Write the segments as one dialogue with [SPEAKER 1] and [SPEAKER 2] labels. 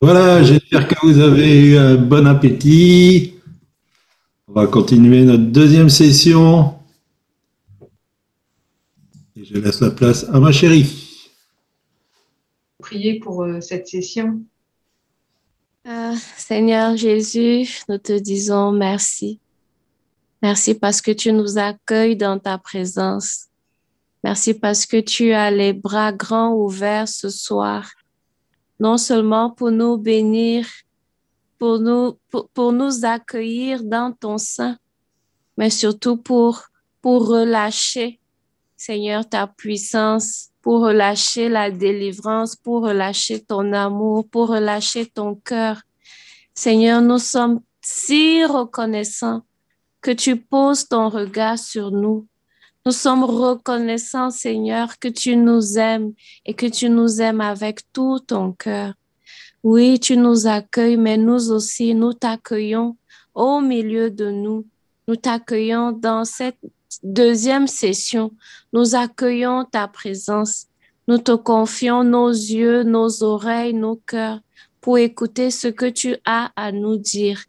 [SPEAKER 1] Voilà, j'espère que vous avez eu un bon appétit. On va continuer notre deuxième session. Et je laisse la place à ma chérie.
[SPEAKER 2] Prier pour euh, cette session.
[SPEAKER 3] Ah, Seigneur Jésus, nous te disons merci. Merci parce que tu nous accueilles dans ta présence. Merci parce que tu as les bras grands ouverts ce soir, non seulement pour nous bénir, pour nous, pour, nous accueillir dans ton sein, mais surtout pour, pour relâcher, Seigneur, ta puissance, pour relâcher la délivrance, pour relâcher ton amour, pour relâcher ton cœur. Seigneur, nous sommes si reconnaissants que tu poses ton regard sur nous. Nous sommes reconnaissants, Seigneur, que tu nous aimes et que tu nous aimes avec tout ton cœur. Oui, tu nous accueilles, mais nous aussi, nous t'accueillons au milieu de nous. Nous t'accueillons dans cette deuxième session. Nous accueillons ta présence. Nous te confions nos yeux, nos oreilles, nos cœurs pour écouter ce que tu as à nous dire.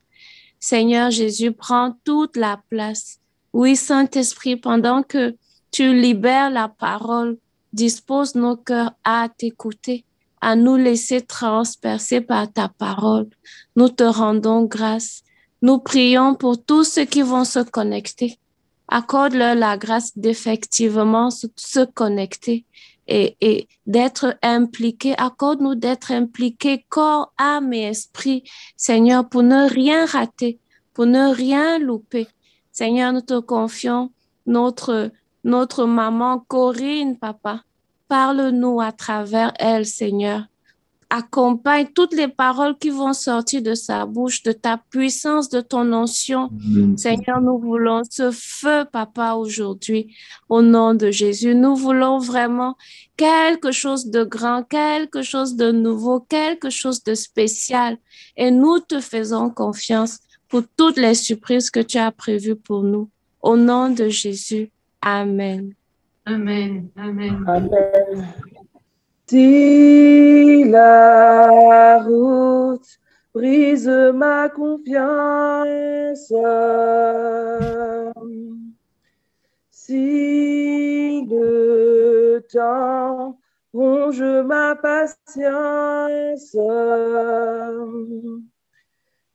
[SPEAKER 3] Seigneur Jésus, prends toute la place. Oui, Saint-Esprit, pendant que tu libères la parole, dispose nos cœurs à t'écouter, à nous laisser transpercer par ta parole. Nous te rendons grâce. Nous prions pour tous ceux qui vont se connecter. Accorde-leur la grâce d'effectivement se connecter et, d'être impliqué. Accorde-nous d'être impliqués corps, âme et esprit, Seigneur, pour ne rien rater, pour ne rien louper. Seigneur, nous te confions notre, notre maman Corinne, papa. Parle-nous à travers elle, Seigneur accompagne toutes les paroles qui vont sortir de sa bouche, de ta puissance, de ton onction. Seigneur, nous voulons ce feu, papa, aujourd'hui, au nom de Jésus. Nous voulons vraiment quelque chose de grand, quelque chose de nouveau, quelque chose de spécial. Et nous te faisons confiance pour toutes les surprises que tu as prévues pour nous. Au nom de Jésus. Amen.
[SPEAKER 2] Amen. Amen.
[SPEAKER 4] Amen. Si la route brise ma confiance, si le temps ronge ma patience,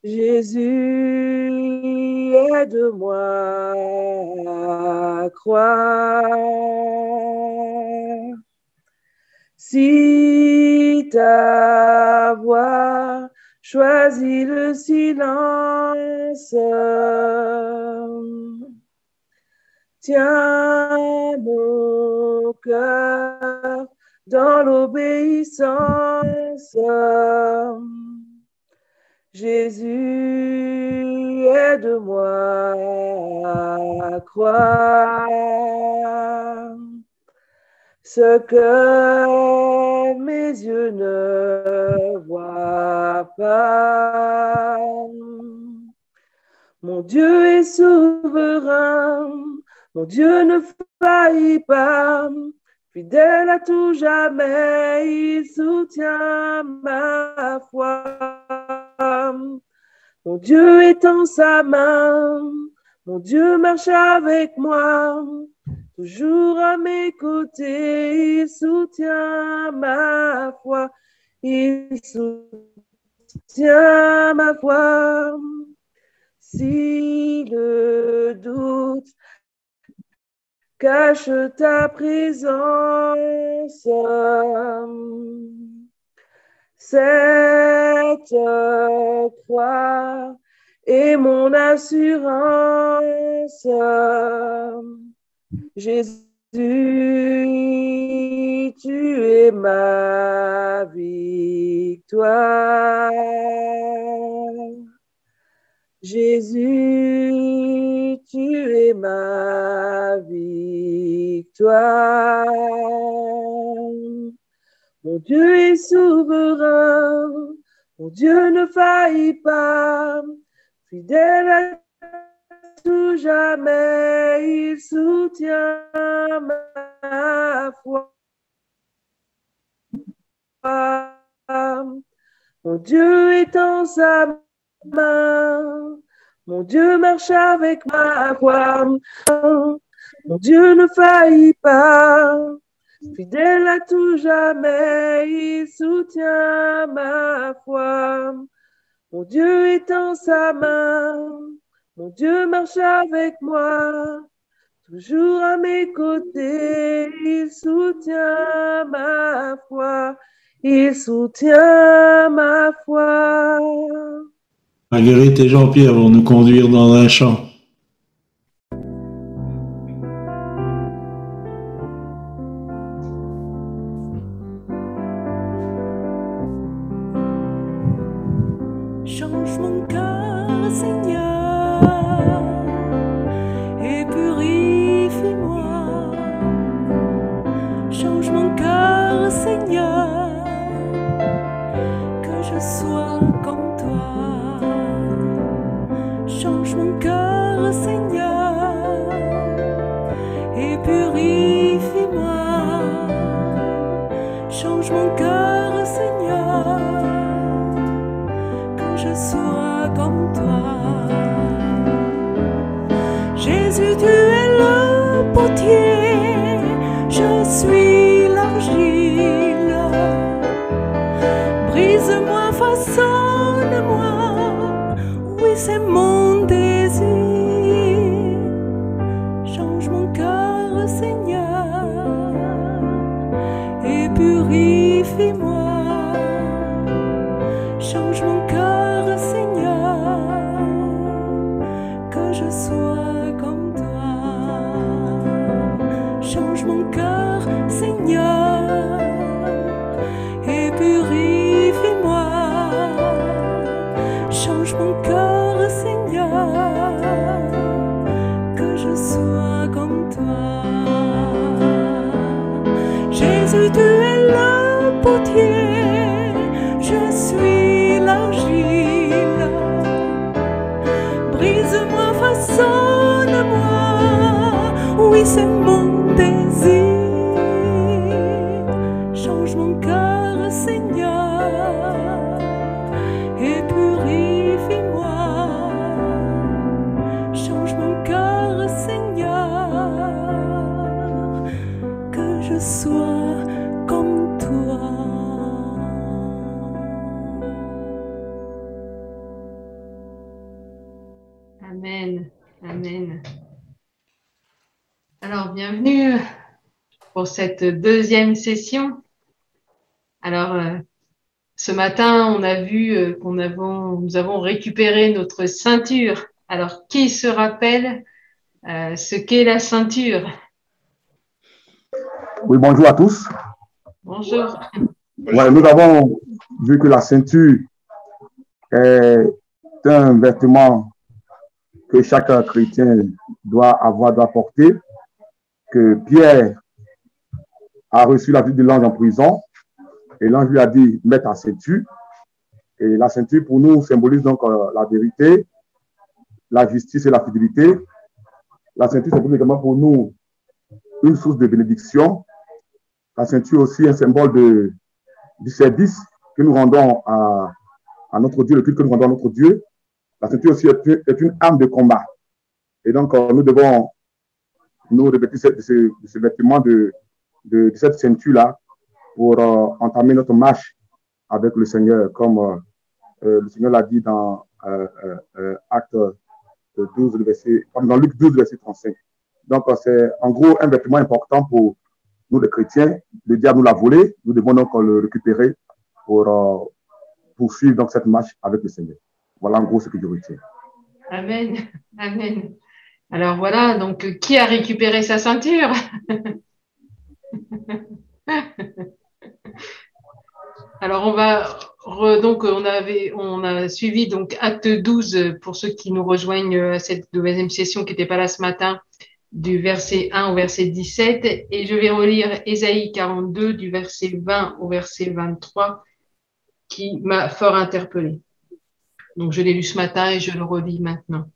[SPEAKER 4] Jésus, aide-moi à croire. Si ta voix choisit le silence, tiens mon cœur dans l'obéissance. Jésus, aide-moi à croire ce que mes yeux ne voient pas. Mon Dieu est souverain, mon Dieu ne faillit pas, fidèle à tout jamais, il soutient ma foi. Mon Dieu est en sa main, mon Dieu marche avec moi. Toujours à mes côtés, il soutient ma foi, il soutient ma foi. Si le doute cache ta présence, cette croix est mon assurance. Jésus, tu es ma victoire. Jésus, tu es ma victoire. Mon Dieu est souverain, mon Dieu ne faillit pas, fidèle à tout jamais, il soutient ma foi. Mon Dieu étend sa main. Mon Dieu marche avec ma foi. Mon Dieu ne faillit pas. Fidèle à tout jamais, il soutient ma foi. Mon Dieu étend sa main. Mon Dieu marche avec moi. Toujours à mes côtés, il soutient ma foi. Il soutient ma foi.
[SPEAKER 1] Marguerite et Jean-Pierre vont nous conduire dans un champ.
[SPEAKER 5] Oui, c'est
[SPEAKER 2] pour cette deuxième session. Alors, euh, ce matin, on a vu euh, qu'on avons, nous avons récupéré notre ceinture. Alors, qui se rappelle euh, ce qu'est la ceinture?
[SPEAKER 6] Oui, bonjour à tous.
[SPEAKER 2] Bonjour.
[SPEAKER 6] Ouais, nous avons vu que la ceinture est un vêtement que chaque chrétien doit avoir, doit porter, que Pierre a reçu la vie de l'ange en prison, et l'ange lui a dit, mets ta ceinture. Et la ceinture, pour nous, symbolise donc euh, la vérité, la justice et la fidélité. La ceinture symbolise également pour nous une source de bénédiction. La ceinture aussi un symbole de, du service que nous rendons à, à notre Dieu, le culte que nous rendons à notre Dieu. La ceinture aussi est une, arme de combat. Et donc, euh, nous devons nous revêtir ce, ce, ce vêtement de, de, de cette ceinture-là pour euh, entamer notre marche avec le Seigneur, comme euh, euh, le Seigneur l'a dit dans euh, euh, Acte 12, le verset, dans Luc 12, verset 35. Donc, c'est en gros un vêtement important pour nous, les chrétiens. Le diable nous l'a volé. Nous devons donc le récupérer pour poursuivre donc cette marche avec le Seigneur. Voilà en gros ce que je retiens.
[SPEAKER 2] Amen. Amen. Alors voilà, donc qui a récupéré sa ceinture? Alors on va re- donc on avait on a suivi acte 12 euh, pour ceux qui nous rejoignent euh, à cette deuxième session qui n'était pas là ce matin du verset 1 au verset 17 et je vais relire Ésaïe 42 du verset 20 au verset 23 qui m'a fort interpellé. Donc je l'ai lu ce matin et je le relis maintenant.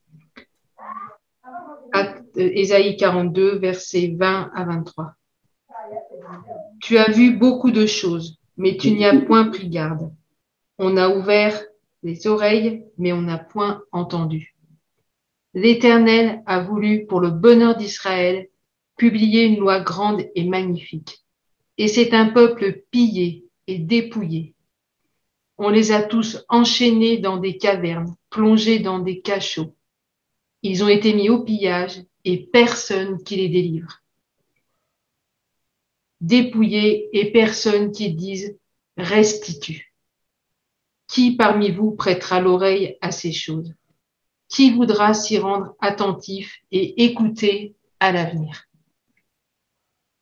[SPEAKER 2] Euh, Ésaïe 42 verset 20 à 23. Tu as vu beaucoup de choses, mais tu n'y as point pris garde. On a ouvert les oreilles, mais on n'a point entendu. L'Éternel a voulu, pour le bonheur d'Israël, publier une loi grande et magnifique. Et c'est un peuple pillé et dépouillé. On les a tous enchaînés dans des cavernes, plongés dans des cachots. Ils ont été mis au pillage et personne qui les délivre. Dépouillés et personne qui dise restitue. Qui parmi vous prêtera l'oreille à ces choses? Qui voudra s'y rendre attentif et écouter à l'avenir?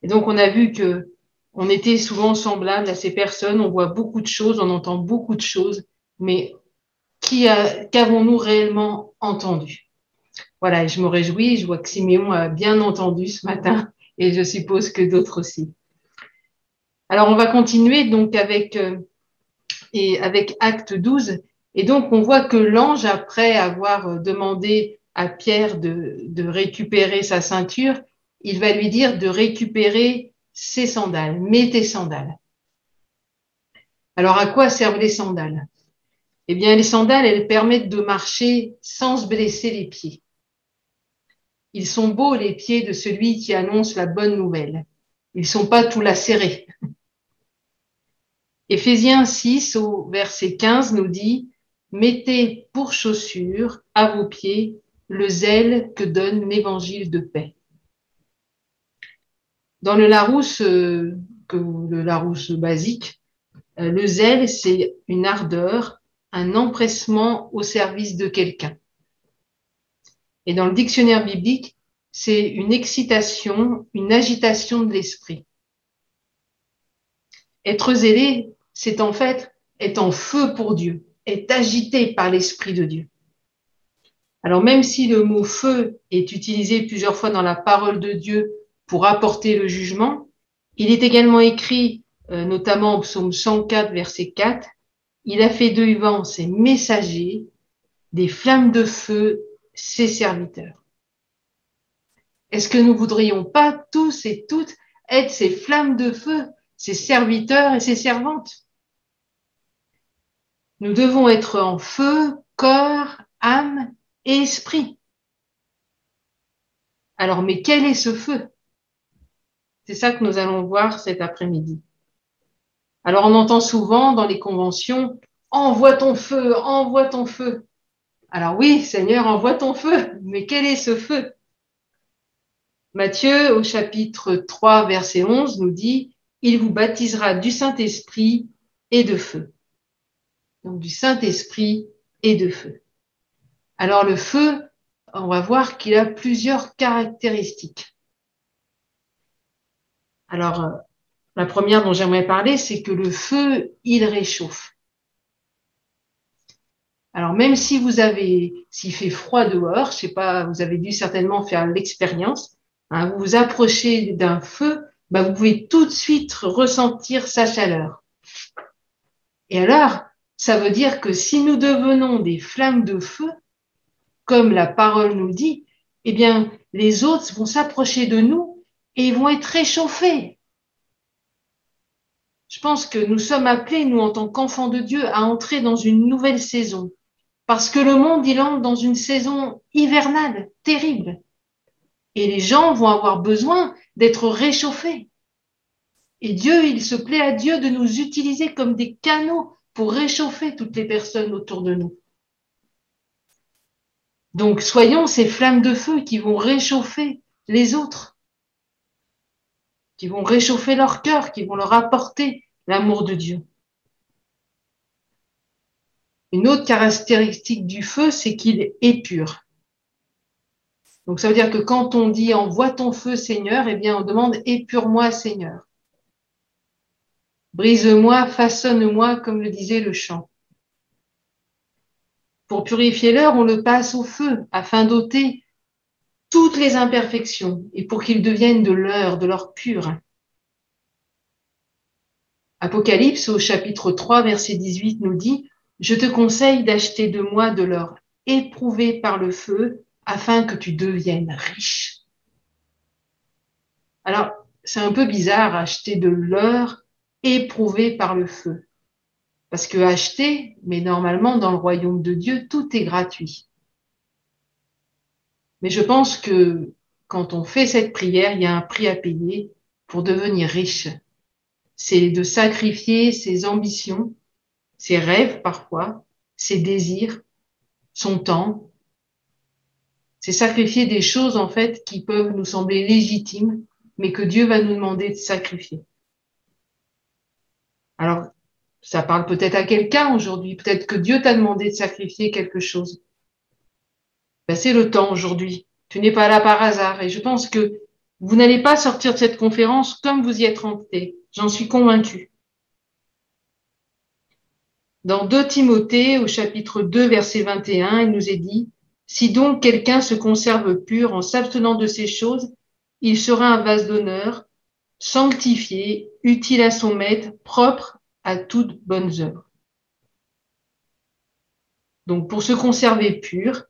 [SPEAKER 2] Et donc on a vu que on était souvent semblable à ces personnes, on voit beaucoup de choses, on entend beaucoup de choses, mais qu'avons-nous réellement entendu? Voilà, je me réjouis, je vois que Siméon a bien entendu ce matin, et je suppose que d'autres aussi. Alors on va continuer donc avec, euh, et avec Acte 12, et donc on voit que l'ange, après avoir demandé à Pierre de, de récupérer sa ceinture, il va lui dire de récupérer ses sandales. Mets tes sandales. Alors, à quoi servent les sandales? Eh bien, les sandales, elles permettent de marcher sans se blesser les pieds. Ils sont beaux, les pieds de celui qui annonce la bonne nouvelle. Ils sont pas tout lacérés. Éphésiens 6 au verset 15 nous dit, Mettez pour chaussure à vos pieds le zèle que donne l'évangile de paix. Dans le Larousse, euh, que, le Larousse basique, euh, le zèle, c'est une ardeur, un empressement au service de quelqu'un. Et dans le dictionnaire biblique, c'est une excitation, une agitation de l'esprit. Être zélé, c'est en fait être en feu pour Dieu, être agité par l'esprit de Dieu. Alors même si le mot feu est utilisé plusieurs fois dans la parole de Dieu pour apporter le jugement. Il est également écrit, euh, notamment au psaume 104, verset 4, Il a fait de vent ses messagers, des flammes de feu ses serviteurs. Est-ce que nous voudrions pas tous et toutes être ces flammes de feu, ces serviteurs et ces servantes? Nous devons être en feu, corps, âme et esprit. Alors, mais quel est ce feu? C'est ça que nous allons voir cet après-midi. Alors on entend souvent dans les conventions, envoie ton feu, envoie ton feu. Alors oui, Seigneur, envoie ton feu, mais quel est ce feu? Matthieu au chapitre 3, verset 11 nous dit, il vous baptisera du Saint-Esprit et de feu. Donc du Saint-Esprit et de feu. Alors le feu, on va voir qu'il a plusieurs caractéristiques. Alors, euh, la première dont j'aimerais parler, c'est que le feu, il réchauffe. Alors, même si vous avez, s'il fait froid dehors, je sais pas, vous avez dû certainement faire l'expérience, hein, vous vous approchez d'un feu, bah, vous pouvez tout de suite ressentir sa chaleur. Et alors, ça veut dire que si nous devenons des flammes de feu, comme la parole nous dit, eh bien, les autres vont s'approcher de nous et ils vont être réchauffés. Je pense que nous sommes appelés, nous, en tant qu'enfants de Dieu, à entrer dans une nouvelle saison. Parce que le monde, il entre dans une saison hivernale, terrible. Et les gens vont avoir besoin d'être réchauffés. Et Dieu, il se plaît à Dieu de nous utiliser comme des canaux pour réchauffer toutes les personnes autour de nous. Donc, soyons ces flammes de feu qui vont réchauffer les autres qui vont réchauffer leur cœur, qui vont leur apporter l'amour de Dieu. Une autre caractéristique du feu, c'est qu'il est pur. Donc ça veut dire que quand on dit envoie ton feu Seigneur, eh bien on demande épure-moi Seigneur. Brise-moi, façonne-moi comme le disait le chant. Pour purifier l'heure, on le passe au feu afin d'ôter toutes les imperfections et pour qu'ils deviennent de l'heure, de l'or pur. Apocalypse au chapitre 3, verset 18 nous dit, Je te conseille d'acheter de moi de l'or éprouvé par le feu afin que tu deviennes riche. Alors, c'est un peu bizarre acheter de l'or éprouvé par le feu. Parce que acheter, mais normalement, dans le royaume de Dieu, tout est gratuit. Mais je pense que quand on fait cette prière, il y a un prix à payer pour devenir riche. C'est de sacrifier ses ambitions, ses rêves parfois, ses désirs, son temps. C'est sacrifier des choses en fait qui peuvent nous sembler légitimes, mais que Dieu va nous demander de sacrifier. Alors, ça parle peut-être à quelqu'un aujourd'hui. Peut-être que Dieu t'a demandé de sacrifier quelque chose. Ben, c'est le temps aujourd'hui. Tu n'es pas là par hasard. Et je pense que vous n'allez pas sortir de cette conférence comme vous y êtes rentré. J'en suis convaincue. Dans 2 Timothée, au chapitre 2, verset 21, il nous est dit, Si donc quelqu'un se conserve pur en s'abstenant de ces choses, il sera un vase d'honneur, sanctifié, utile à son maître, propre à toutes bonnes œuvres. Donc pour se conserver pur,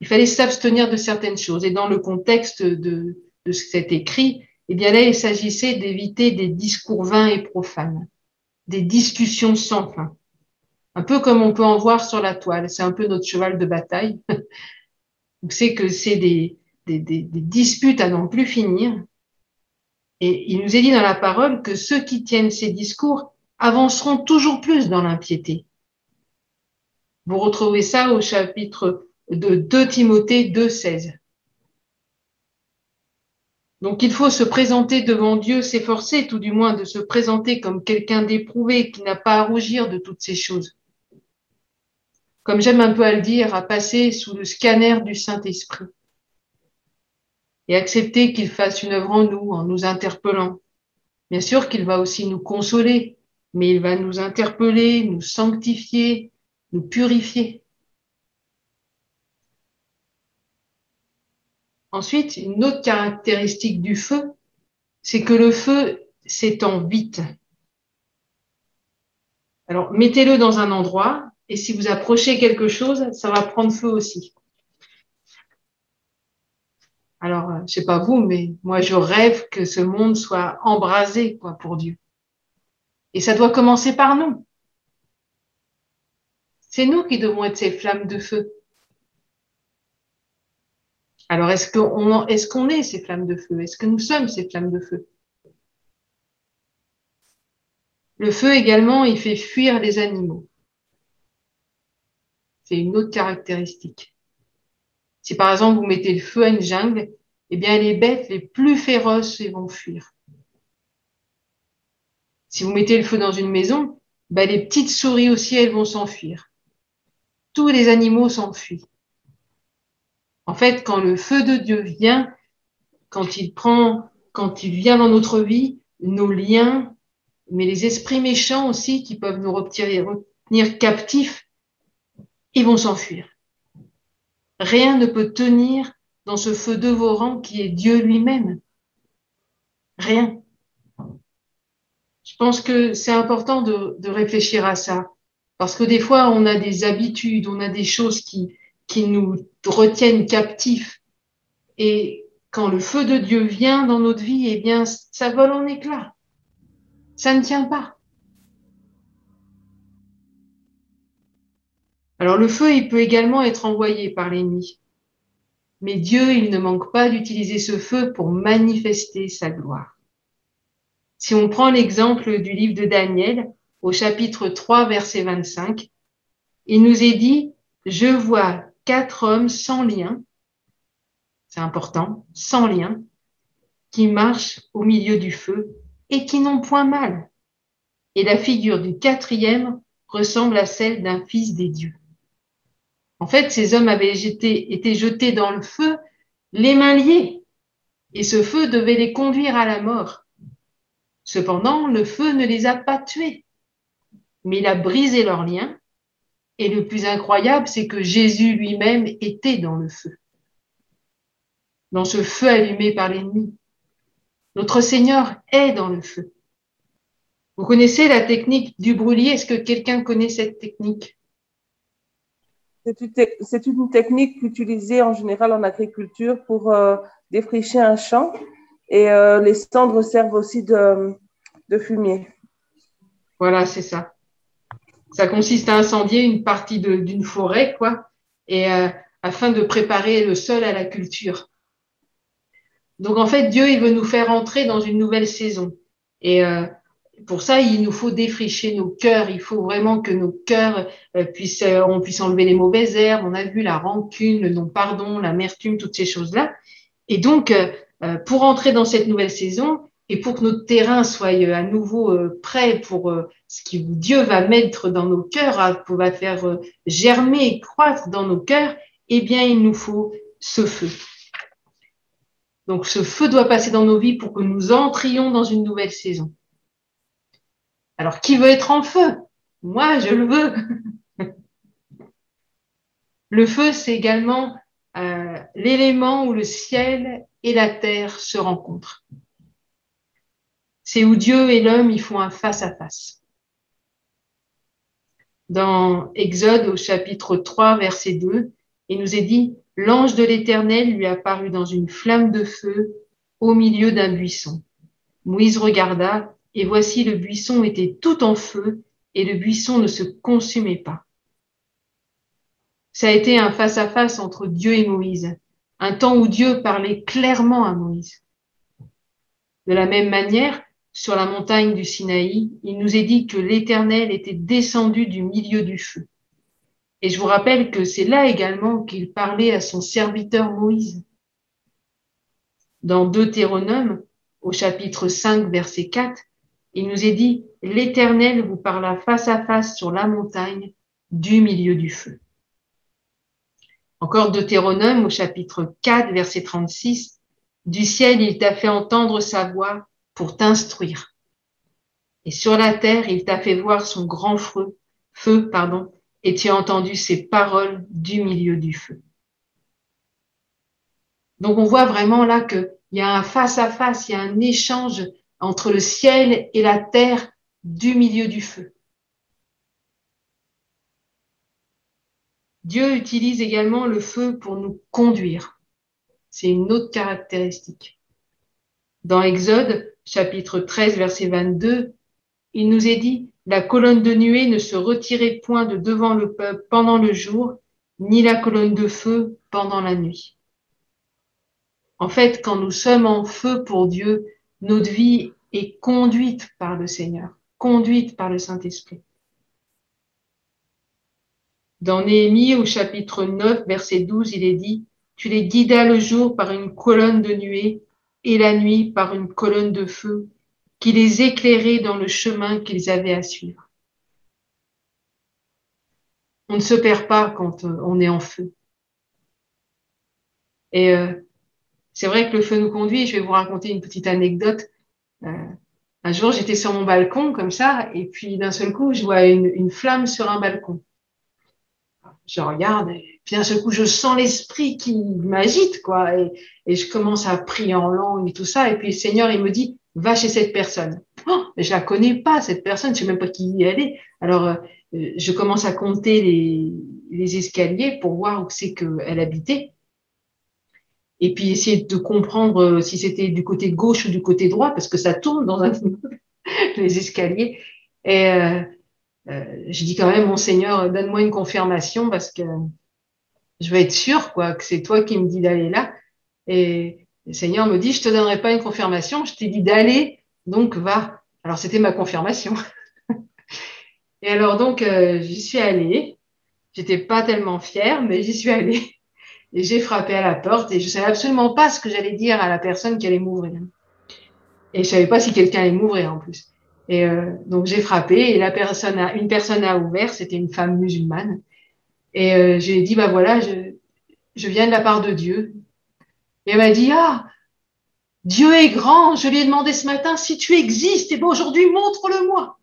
[SPEAKER 2] il fallait s'abstenir de certaines choses. Et dans le contexte de, de cet écrit, eh bien là, il s'agissait d'éviter des discours vains et profanes, des discussions sans fin. Un peu comme on peut en voir sur la toile. C'est un peu notre cheval de bataille. C'est que c'est des, des, disputes à n'en plus finir. Et il nous est dit dans la parole que ceux qui tiennent ces discours avanceront toujours plus dans l'impiété. Vous retrouvez ça au chapitre de 2 Timothée 2,16. Donc il faut se présenter devant Dieu, s'efforcer tout du moins de se présenter comme quelqu'un d'éprouvé qui n'a pas à rougir de toutes ces choses. Comme j'aime un peu à le dire, à passer sous le scanner du Saint-Esprit et accepter qu'il fasse une œuvre en nous, en nous interpellant. Bien sûr qu'il va aussi nous consoler, mais il va nous interpeller, nous sanctifier, nous purifier. Ensuite, une autre caractéristique du feu, c'est que le feu s'étend vite. Alors, mettez-le dans un endroit et si vous approchez quelque chose, ça va prendre feu aussi. Alors, je sais pas vous, mais moi, je rêve que ce monde soit embrasé, quoi, pour Dieu. Et ça doit commencer par nous. C'est nous qui devons être ces flammes de feu. Alors, est-ce qu'on est, est ces flammes de feu? Est-ce que nous sommes ces flammes de feu? Le feu également, il fait fuir les animaux. C'est une autre caractéristique. Si par exemple vous mettez le feu à une jungle, eh bien les bêtes les plus féroces vont fuir. Si vous mettez le feu dans une maison, ben, les petites souris aussi, elles vont s'enfuir. Tous les animaux s'enfuient. En fait, quand le feu de Dieu vient, quand il prend, quand il vient dans notre vie, nos liens, mais les esprits méchants aussi qui peuvent nous retenir captifs, ils vont s'enfuir. Rien ne peut tenir dans ce feu dévorant qui est Dieu lui-même. Rien. Je pense que c'est important de, réfléchir à ça. Parce que des fois, on a des habitudes, on a des choses qui, qui nous retiennent captifs. Et quand le feu de Dieu vient dans notre vie, eh bien, ça vole en éclats. Ça ne tient pas. Alors le feu, il peut également être envoyé par l'ennemi. Mais Dieu, il ne manque pas d'utiliser ce feu pour manifester sa gloire. Si on prend l'exemple du livre de Daniel, au chapitre 3, verset 25, il nous est dit, je vois quatre hommes sans lien, c'est important, sans lien, qui marchent au milieu du feu et qui n'ont point mal. Et la figure du quatrième ressemble à celle d'un fils des dieux. En fait, ces hommes avaient été jetés dans le feu, les mains liées, et ce feu devait les conduire à la mort. Cependant, le feu ne les a pas tués, mais il a brisé leurs liens et le plus incroyable, c'est que Jésus lui-même était dans le feu, dans ce feu allumé par l'ennemi. Notre Seigneur est dans le feu. Vous connaissez la technique du brûlier? Est-ce que quelqu'un connaît cette technique?
[SPEAKER 4] C'est une, technique utilisée en général en agriculture pour euh, défricher un champ et euh, les cendres servent aussi de, fumier.
[SPEAKER 2] Voilà, c'est ça. Ça consiste à incendier une partie d'une forêt, quoi, et euh, afin de préparer le sol à la culture. Donc en fait, Dieu, il veut nous faire entrer dans une nouvelle saison. Et pour ça, il nous faut défricher nos cœurs. Il faut vraiment que nos cœurs euh, puissent, euh, on puisse enlever les mauvaises herbes. On a vu la rancune, le non-pardon, l'amertume, toutes ces choses-là. Et donc, euh, pour entrer dans cette nouvelle saison et pour que notre terrain soit à nouveau prêt pour ce que Dieu va mettre dans nos cœurs, à- pour va faire germer et croître dans nos cœurs, eh bien, il nous faut ce feu. Donc, ce feu doit passer dans nos vies pour que nous entrions dans une nouvelle saison. Alors, qui veut être en feu? Moi, je le veux. Le feu, c'est également euh, l'élément où le ciel et la terre se rencontrent. C'est où Dieu et l'homme ils font un face à face. Dans Exode au chapitre 3 verset 2, il nous est dit l'ange de l'Éternel lui apparut dans une flamme de feu au milieu d'un buisson. Moïse regarda et voici le buisson était tout en feu et le buisson ne se consumait pas. Ça a été un face-à-face entre Dieu et Moïse, un temps où Dieu parlait clairement à Moïse. De la même manière, sur la montagne du Sinaï, il nous est dit que l'Éternel était descendu du milieu du feu. Et je vous rappelle que c'est là également qu'il parlait à son serviteur Moïse. Dans Deutéronome, au chapitre 5, verset 4, il nous est dit, l'Éternel vous parla face à face sur la montagne du milieu du feu. Encore Deutéronome au chapitre 4, verset 36, du ciel il t'a fait entendre sa voix pour t'instruire. Et sur la terre il t'a fait voir son grand feu, feu, pardon, et tu as entendu ses paroles du milieu du feu. Donc on voit vraiment là qu'il y a un face à face, il y a un échange entre le ciel et la terre du milieu du feu. Dieu utilise également le feu pour nous conduire. C'est une autre caractéristique. Dans Exode, chapitre 13, verset 22, il nous est dit, la colonne de nuée ne se retirait point de devant le peuple pendant le jour, ni la colonne de feu pendant la nuit. En fait, quand nous sommes en feu pour Dieu, notre vie est conduite par le Seigneur, conduite par le Saint-Esprit. Dans Néhémie, au chapitre 9, verset 12, il est dit, Tu les guidas le jour par une colonne de nuée et la nuit par une colonne de feu qui les éclairait dans le chemin qu'ils avaient à suivre. On ne se perd pas quand on est en feu. Et euh, c'est vrai que le feu nous conduit. Je vais vous raconter une petite anecdote. Euh, un jour, j'étais sur mon balcon comme ça, et puis d'un seul coup, je vois une, flamme sur un balcon je regarde et puis d'un seul coup je sens l'esprit qui m'agite quoi et, je commence à prier en langue et tout ça et puis le Seigneur il me dit va chez cette personne oh, je la connais pas cette personne je sais même pas qui elle est alors euh, je commence à compter les, les escaliers pour voir où c'est qu'elle habitait et puis essayer de comprendre si c'était du côté gauche ou du côté droit parce que ça tourne dans un les escaliers et euh, euh, je dis quand même, mon Seigneur, donne-moi une confirmation parce que je veux être sûr quoi, que c'est toi qui me dis d'aller là. Et le Seigneur me dit, je te donnerai pas une confirmation, je t'ai dit d'aller, donc va. Alors c'était ma confirmation. Et alors donc, euh, j'y suis allée. J'étais pas tellement fière, mais j'y suis allée. Et j'ai frappé à la porte et je savais absolument pas ce que j'allais dire à la personne qui allait m'ouvrir. Et je savais pas si quelqu'un allait m'ouvrir en plus. Et euh, donc j'ai frappé et la personne a, une personne a ouvert, c'était une femme musulmane. Et euh, j'ai dit bah voilà, je, je viens de la part de Dieu. Et elle m'a dit ah Dieu est grand. Je lui ai demandé ce matin si tu existes. Et bon aujourd'hui montre-le-moi.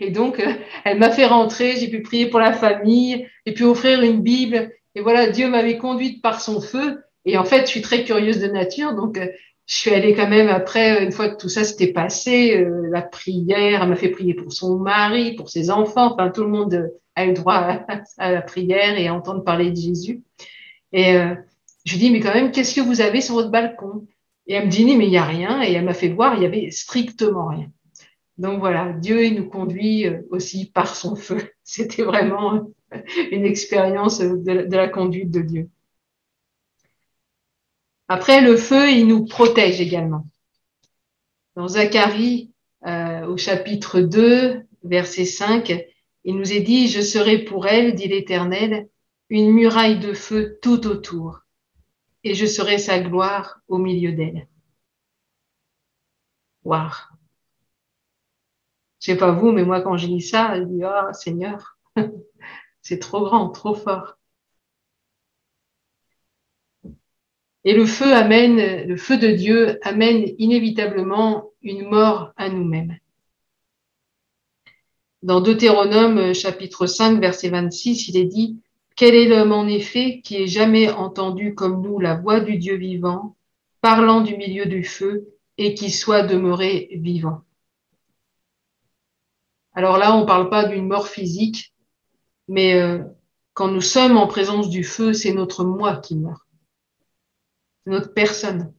[SPEAKER 2] Et donc euh, elle m'a fait rentrer. J'ai pu prier pour la famille. J'ai pu offrir une Bible. Et voilà Dieu m'avait conduite par son feu. Et en fait je suis très curieuse de nature donc je suis allée quand même après, une fois que tout ça s'était passé, euh, la prière, elle m'a fait prier pour son mari, pour ses enfants, enfin tout le monde a eu droit à, la prière et à entendre parler de Jésus. Et euh, je lui dis, mais quand même, qu'est-ce que vous avez sur votre balcon? Et elle me dit, mais il n'y a rien. Et elle m'a fait voir, il y avait strictement rien. Donc voilà, Dieu il nous conduit euh, aussi par son feu. C'était vraiment une expérience de, la conduite de Dieu. Après, le feu, il nous protège également. Dans Zacharie, euh, au chapitre 2, verset 5, il nous est dit, je serai pour elle, dit l'Éternel, une muraille de feu tout autour, et je serai sa gloire au milieu d'elle. Waouh. Je sais pas vous, mais moi, quand je lis ça, je dis, ah, Seigneur, c'est trop grand, trop fort. Et le feu amène, le feu de Dieu amène inévitablement une mort à nous-mêmes. Dans Deutéronome chapitre 5 verset 26, il est dit, Quel est l'homme en effet qui ait jamais entendu comme nous la voix du Dieu vivant, parlant du milieu du feu, et qui soit demeuré vivant? Alors là, on ne parle pas d'une mort physique, mais euh, quand nous sommes en présence du feu, c'est notre moi qui meurt notre personne.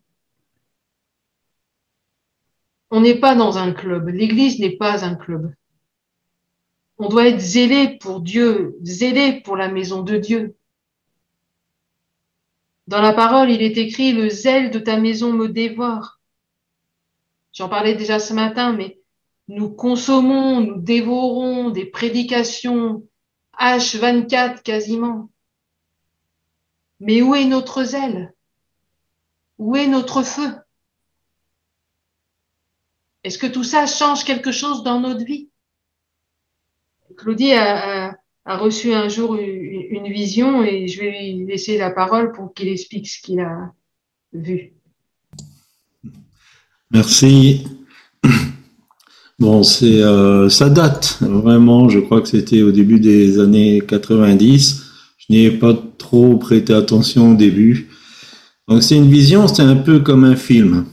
[SPEAKER 2] On n'est pas dans un club. L'Église n'est pas un club. On doit être zélé pour Dieu, zélé pour la maison de Dieu. Dans la parole, il est écrit, le zèle de ta maison me dévore. J'en parlais déjà ce matin, mais nous consommons, nous dévorons des prédications H24 quasiment. Mais où est notre zèle? Où est notre feu? Est-ce que tout ça change quelque chose dans notre vie? Claudie a, reçu un jour une, vision et je vais lui laisser la parole pour qu'il explique ce qu'il a vu.
[SPEAKER 1] Merci. Bon, c'est euh, ça date vraiment. Je crois que c'était au début des années 90. Je n'y ai pas trop prêté attention au début. Donc c'est une vision, c'est un peu comme un film.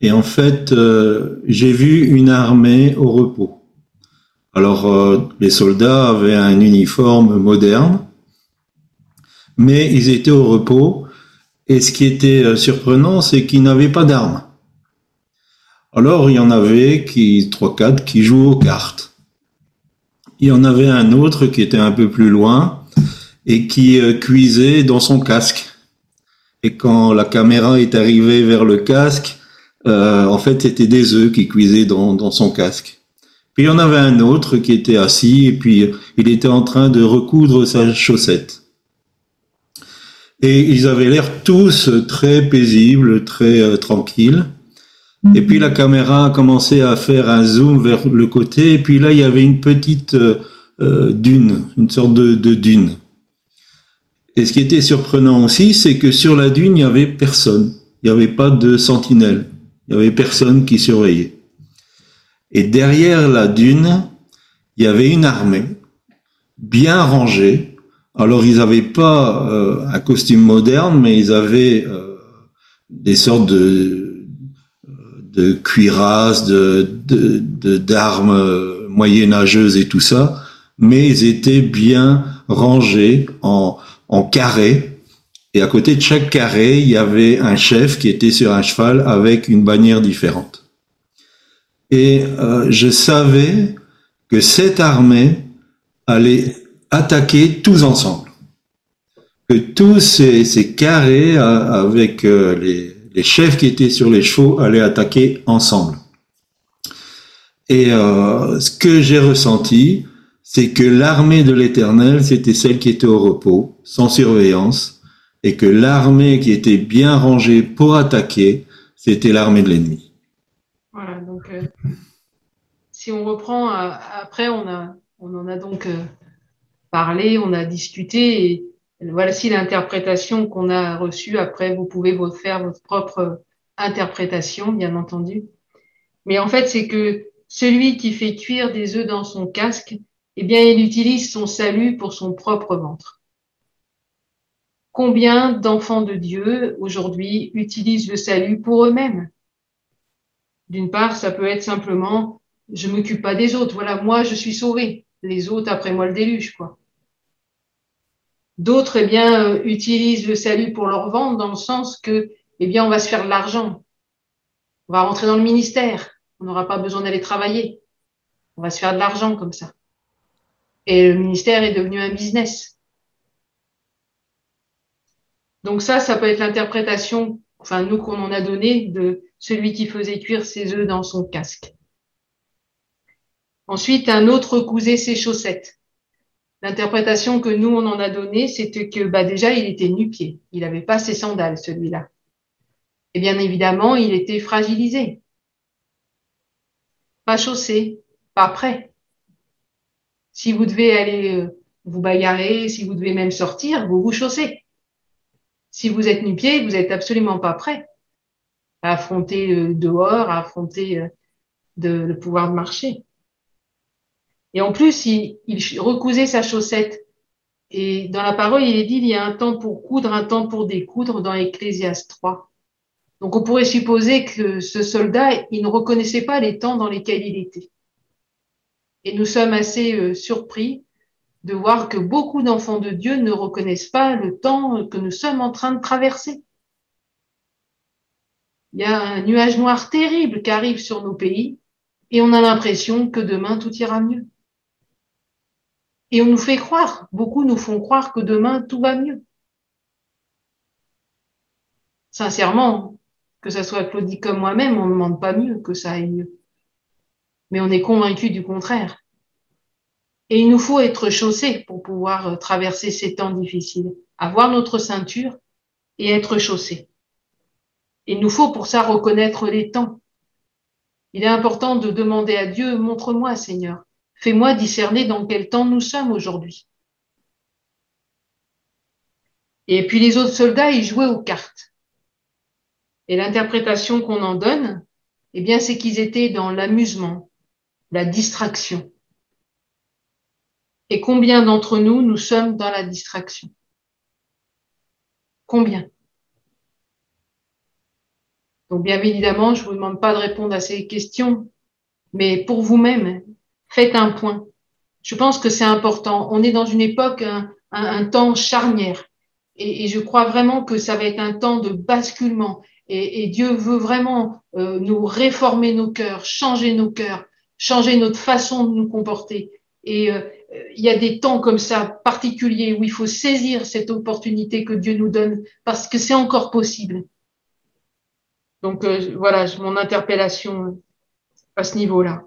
[SPEAKER 1] Et en fait, euh, j'ai vu une armée au repos. Alors euh, les soldats avaient un uniforme moderne, mais ils étaient au repos. Et ce qui était euh, surprenant, c'est qu'ils n'avaient pas d'armes. Alors il y en avait qui trois quatre qui jouaient aux cartes. Il y en avait un autre qui était un peu plus loin et qui cuisait dans son casque. Et quand la caméra est arrivée vers le casque, euh, en fait, c'était des œufs qui cuisaient dans, son casque. Puis il y en avait un autre qui était assis et puis il était en train de recoudre sa chaussette. Et ils avaient l'air tous très paisibles, très euh, tranquilles. Et puis la caméra a commencé à faire un zoom vers le côté. Et puis là, il y avait une petite euh, dune, une sorte de dune. Et ce qui était surprenant aussi, c'est que sur la dune, il n'y avait personne. Il n'y avait pas de sentinelle. Il n'y avait personne qui surveillait. Et derrière la dune, il y avait une armée, bien rangée. Alors, ils n'avaient pas euh, un costume moderne, mais ils avaient euh, des sortes de, de cuirasses, de, d'armes moyenâgeuses et tout ça, mais ils étaient bien rangés en, en carré. Et à côté de chaque carré, il y avait un chef qui était sur un cheval avec une bannière différente. Et euh, je savais que cette armée allait attaquer tous ensemble. Que tous ces, carrés euh, avec euh, les, les, chefs qui étaient sur les chevaux allaient attaquer ensemble. Et ce que j'ai ressenti, c'est que l'armée de l'Éternel, c'était celle qui était au repos, sans surveillance, et que l'armée qui était bien rangée pour attaquer, c'était l'armée de l'ennemi.
[SPEAKER 2] Voilà, donc euh, si on reprend, euh, après on, a, on en a donc euh, parlé, on a discuté, voici l'interprétation qu'on a reçue. Après, vous pouvez vous faire votre propre interprétation, bien entendu. Mais en fait, c'est que celui qui fait cuire des œufs dans son casque, eh bien, il utilise son salut pour son propre ventre. Combien d'enfants de Dieu aujourd'hui utilisent le salut pour eux-mêmes? D'une part, ça peut être simplement je m'occupe pas des autres. Voilà, moi je suis sauvé. Les autres après moi le déluge, quoi. D'autres, eh bien, euh, utilisent le salut pour leur ventre dans le sens que, eh bien, on va se faire de l'argent. On va rentrer dans le ministère. On n'aura pas besoin d'aller travailler. On va se faire de l'argent comme ça. Et le ministère est devenu un business. Donc ça, ça peut être l'interprétation, enfin nous qu'on en a donné, de celui qui faisait cuire ses œufs dans son casque. Ensuite, un autre cousait ses chaussettes. L'interprétation que nous, on en a donnée, c'était que bah, déjà, il était nu-pied. Il n'avait pas ses sandales, celui-là. Et bien évidemment, il était fragilisé. Pas chaussé, pas prêt. Si vous devez aller euh, vous bagarrer, si vous devez même sortir, vous vous chaussez. Si vous êtes nu-pied, vous n'êtes absolument pas prêt à affronter euh, dehors, à affronter euh, de, le pouvoir de marcher. Et en plus, il, recousait sa chaussette. Et dans la parole, il est dit, il y a un temps pour coudre, un temps pour découdre dans Ecclésiaste 3. Donc on pourrait supposer que ce soldat, il ne reconnaissait pas les temps dans lesquels il était. Et nous sommes assez euh, surpris de voir que beaucoup d'enfants de Dieu ne reconnaissent pas le temps que nous sommes en train de traverser. Il y a un nuage noir terrible qui arrive sur nos pays et on a l'impression que demain tout ira mieux. Et on nous fait croire, beaucoup nous font croire que demain tout va mieux. Sincèrement, que ce soit Claudie comme moi-même, on ne demande pas mieux que ça aille mieux. Mais on est convaincu du contraire. Et il nous faut être chaussés pour pouvoir euh, traverser ces temps difficiles, avoir notre ceinture et être chaussés. Il nous faut pour ça reconnaître les temps. Il est important de demander à Dieu, montre-moi Seigneur, fais-moi discerner dans quel temps nous sommes aujourd'hui. Et puis les autres soldats, ils jouaient aux cartes. Et l'interprétation qu'on en donne, eh bien, c'est qu'ils étaient dans l'amusement, la distraction. Et combien d'entre nous, nous sommes dans la distraction? Combien? Donc, bien évidemment, je ne vous demande pas de répondre à ces questions, mais pour vous-même, faites un point. Je pense que c'est important. On est dans une époque, un, temps charnière. Et, et, je crois vraiment que ça va être un temps de basculement. Et, et Dieu veut vraiment euh, nous réformer nos cœurs, changer nos cœurs, changer notre façon de nous comporter. Et euh, il y a des temps comme ça particuliers où il faut saisir cette opportunité que Dieu nous donne parce que c'est encore possible. Donc euh, voilà mon interpellation à ce niveau-là.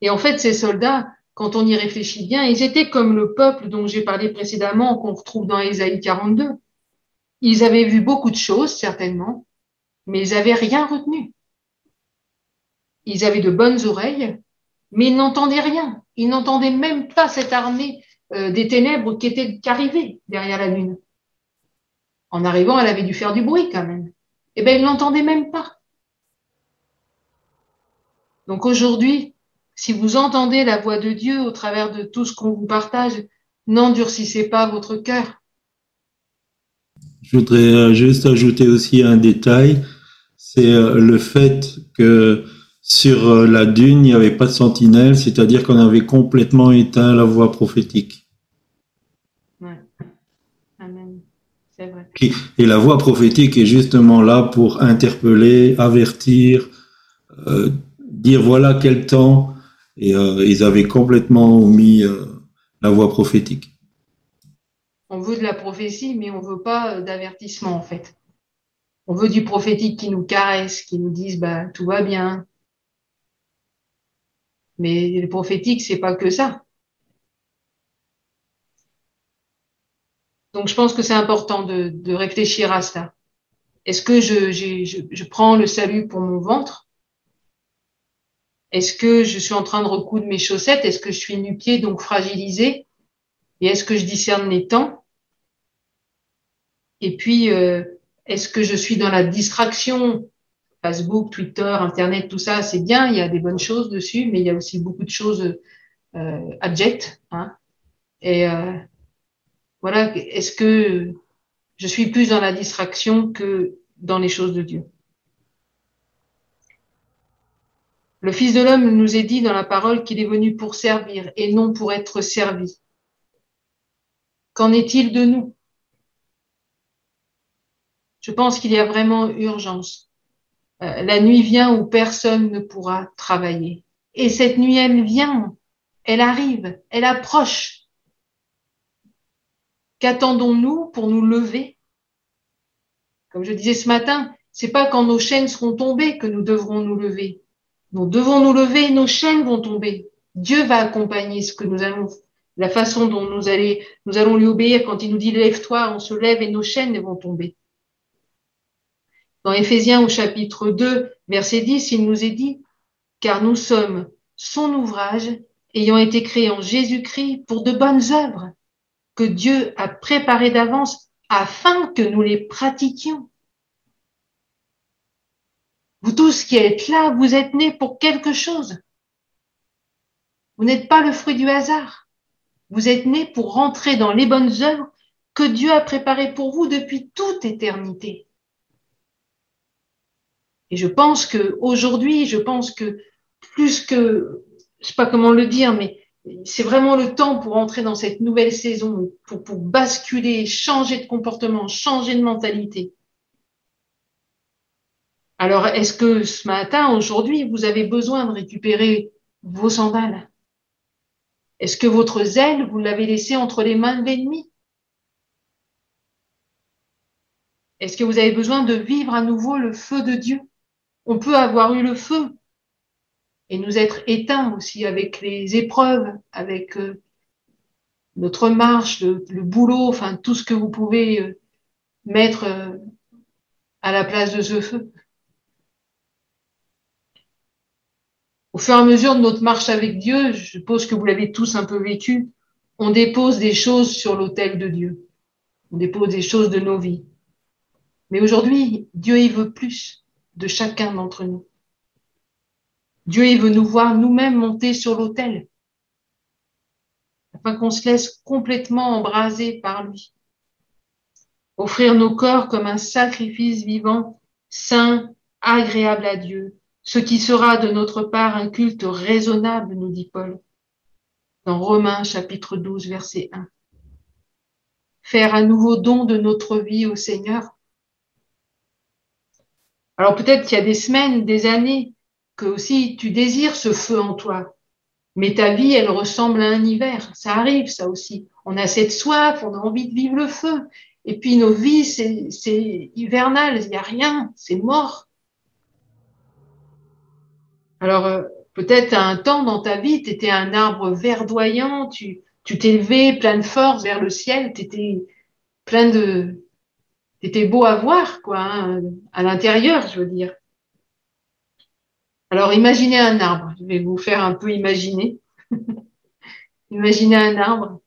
[SPEAKER 2] Et en fait, ces soldats, quand on y réfléchit bien, ils étaient comme le peuple dont j'ai parlé précédemment, qu'on retrouve dans Ésaïe 42. Ils avaient vu beaucoup de choses, certainement, mais ils n'avaient rien retenu. Ils avaient de bonnes oreilles, mais ils n'entendaient rien. Ils n'entendaient même pas cette armée euh, des ténèbres qui était arrivait derrière la lune. En arrivant, elle avait dû faire du bruit quand même. Eh bien, ils n'entendaient même pas. Donc aujourd'hui, si vous entendez la voix de Dieu au travers de tout ce qu'on vous partage, n'endurcissez pas votre cœur.
[SPEAKER 1] Je voudrais juste ajouter aussi un détail, c'est le fait que sur la dune, il n'y avait pas de sentinelle, c'est-à-dire qu'on avait complètement éteint la voix prophétique.
[SPEAKER 2] Ouais. Amen. C'est vrai.
[SPEAKER 1] Et la voix prophétique est justement là pour interpeller, avertir, euh, dire voilà quel temps. Et euh, ils avaient complètement omis euh, la voix prophétique.
[SPEAKER 2] On veut de la prophétie, mais on veut pas d'avertissement en fait. On veut du prophétique qui nous caresse, qui nous dise bah tout va bien. Mais le prophétique, c'est pas que ça. Donc je pense que c'est important de, réfléchir à ça. Est-ce que je prends le salut pour mon ventre? Est-ce que je suis en train de recoudre mes chaussettes? Est-ce que je suis nu-pied, donc fragilisé Et est-ce que je discerne les temps? Et puis, euh, est-ce que je suis dans la distraction? Facebook, Twitter, Internet, tout ça, c'est bien, il y a des bonnes choses dessus, mais il y a aussi beaucoup de choses euh, abjectes. Hein. Et euh, voilà, est-ce que je suis plus dans la distraction que dans les choses de Dieu? Le Fils de l'homme nous est dit dans la parole qu'il est venu pour servir et non pour être servi. Qu'en est-il de nous? Je pense qu'il y a vraiment urgence euh, la nuit vient où personne ne pourra travailler. Et cette nuit, elle vient, elle arrive, elle approche. Qu'attendons-nous pour nous lever? Comme je disais ce matin, c'est pas quand nos chaînes seront tombées que nous devrons nous lever. Nous devons nous lever, nos chaînes vont tomber. Dieu va accompagner ce que nous allons, la façon dont nous, allons, nous allons lui obéir. Quand il nous dit lève-toi, on se lève et nos chaînes vont tomber. Dans Éphésiens au chapitre 2, verset 10, il nous est dit, car nous sommes son ouvrage ayant été créé en Jésus-Christ pour de bonnes œuvres que Dieu a préparées d'avance afin que nous les pratiquions. Vous tous qui êtes là, vous êtes nés pour quelque chose. Vous n'êtes pas le fruit du hasard. Vous êtes nés pour rentrer dans les bonnes œuvres que Dieu a préparées pour vous depuis toute éternité. Et je pense que aujourd'hui, je pense que plus que, je sais pas comment le dire, mais c'est vraiment le temps pour entrer dans cette nouvelle saison, pour, pour basculer, changer de comportement, changer de mentalité. Alors, est-ce que ce matin, aujourd'hui, vous avez besoin de récupérer vos sandales? Est-ce que votre zèle, vous l'avez laissé entre les mains de l'ennemi? Est-ce que vous avez besoin de vivre à nouveau le feu de Dieu? On peut avoir eu le feu et nous être éteints aussi avec les épreuves, avec euh, notre marche, le, boulot, enfin tout ce que vous pouvez euh, mettre euh, à la place de ce feu. Au fur et à mesure de notre marche avec Dieu, je suppose que vous l'avez tous un peu vécu, on dépose des choses sur l'autel de Dieu. On dépose des choses de nos vies. Mais aujourd'hui, Dieu, il veut plus de chacun d'entre nous. Dieu, il veut nous voir nous-mêmes monter sur l'autel, afin qu'on se laisse complètement embraser par lui. Offrir nos corps comme un sacrifice vivant, saint, agréable à Dieu, ce qui sera de notre part un culte raisonnable, nous dit Paul, dans Romains chapitre 12, verset 1. Faire un nouveau don de notre vie au Seigneur. Alors peut-être qu'il y a des semaines, des années, que aussi tu désires ce feu en toi. Mais ta vie, elle ressemble à un hiver. Ça arrive, ça aussi. On a cette soif, on a envie de vivre le feu. Et puis nos vies, c'est hivernal, il n'y a rien, c'est mort. Alors, euh, peut-être à un temps dans ta vie, tu étais un arbre verdoyant, tu tu t'élevais plein de force vers le ciel, tu étais plein de... étais beau à voir, quoi, hein, à l'intérieur, je veux dire. Alors, imaginez un arbre. Je vais vous faire un peu imaginer. imaginez un arbre.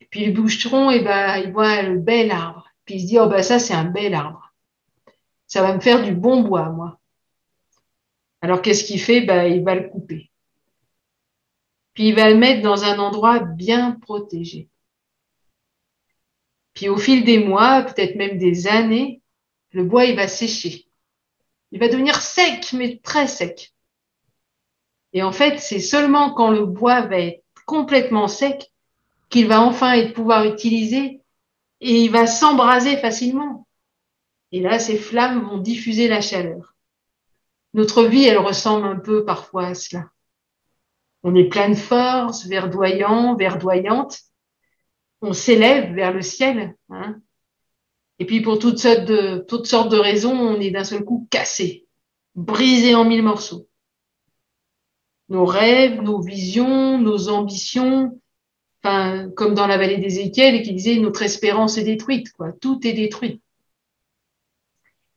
[SPEAKER 2] Et puis le boucheron, eh ben, il voit le bel arbre. Puis il se dit, oh ben ça, c'est un bel arbre. Ça va me faire du bon bois, moi. Alors qu'est-ce qu'il fait? Ben, Il va le couper. Puis il va le mettre dans un endroit bien protégé. Puis au fil des mois, peut-être même des années, le bois, il va sécher. Il va devenir sec, mais très sec. Et en fait, c'est seulement quand le bois va être complètement sec qu'il va enfin être pouvoir utiliser et il va s'embraser facilement. Et là, ces flammes vont diffuser la chaleur. Notre vie, elle ressemble un peu parfois à cela. On est plein de force, verdoyant, verdoyante. On s'élève vers le ciel. Hein. Et puis pour toutes sortes, de, toutes sortes de raisons, on est d'un seul coup cassé, brisé en mille morceaux. Nos rêves, nos visions, nos ambitions, enfin, comme dans la vallée d'Ézéchiel qui disait notre espérance est détruite, quoi. Tout est détruit.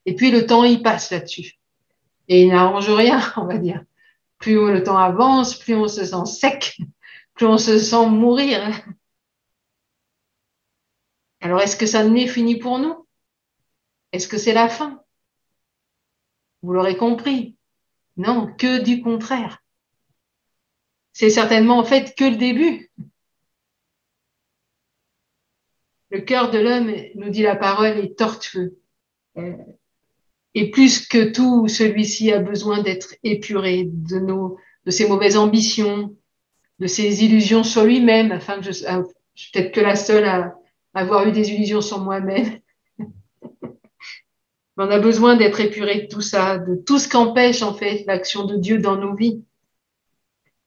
[SPEAKER 2] Et puis le temps y passe là-dessus et il n'arrange rien, on va dire. Plus le temps avance, plus on se sent sec, plus on se sent mourir. Alors, est-ce que ça n'est fini pour nous? Est-ce que c'est la fin? Vous l'aurez compris. Non, que du contraire. C'est certainement en fait que le début. Le cœur de l'homme, nous dit la parole, est tortueux. Et plus que tout, celui-ci a besoin d'être épuré de nos, de ses mauvaises ambitions, de ses illusions sur lui-même, afin que je, ah, suis peut-être que la seule à, avoir eu des illusions sur moi-même. On a besoin d'être épuré de tout ça, de tout ce qu'empêche en fait l'action de Dieu dans nos vies.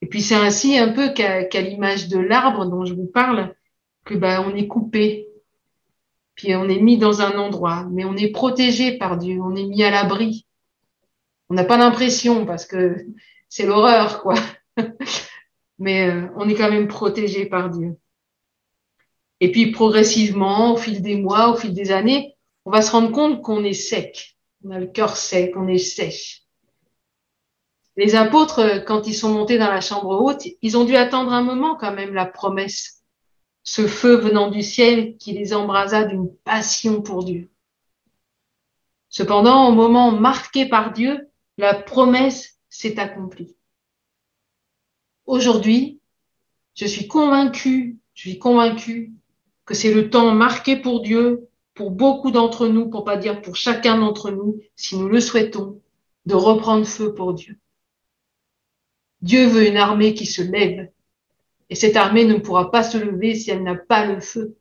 [SPEAKER 2] Et puis c'est ainsi un peu qu'à l'image de l'arbre dont je vous parle, que ben on est coupé, on est mis dans un endroit, mais on est protégé par Dieu, on est mis à l'abri. On n'a pas l'impression parce que c'est l'horreur, quoi. mais euh, on est quand même protégé par Dieu. Et puis progressivement, au fil des mois, au fil des années, on va se rendre compte qu'on est sec. On a le cœur sec, on est sèche. Les apôtres, quand ils sont montés dans la chambre haute, ils ont dû attendre un moment quand même la promesse. Ce feu venant du ciel qui les embrasa d'une passion pour Dieu. Cependant, au moment marqué par Dieu, la promesse s'est accomplie. Aujourd'hui, je suis convaincu, je suis convaincu que c'est le temps marqué pour Dieu, pour beaucoup d'entre nous, pour pas dire pour chacun d'entre nous, si nous le souhaitons, de reprendre feu pour Dieu. Dieu veut une armée qui se lève. Et cette armée ne pourra pas se lever si elle n'a pas le feu.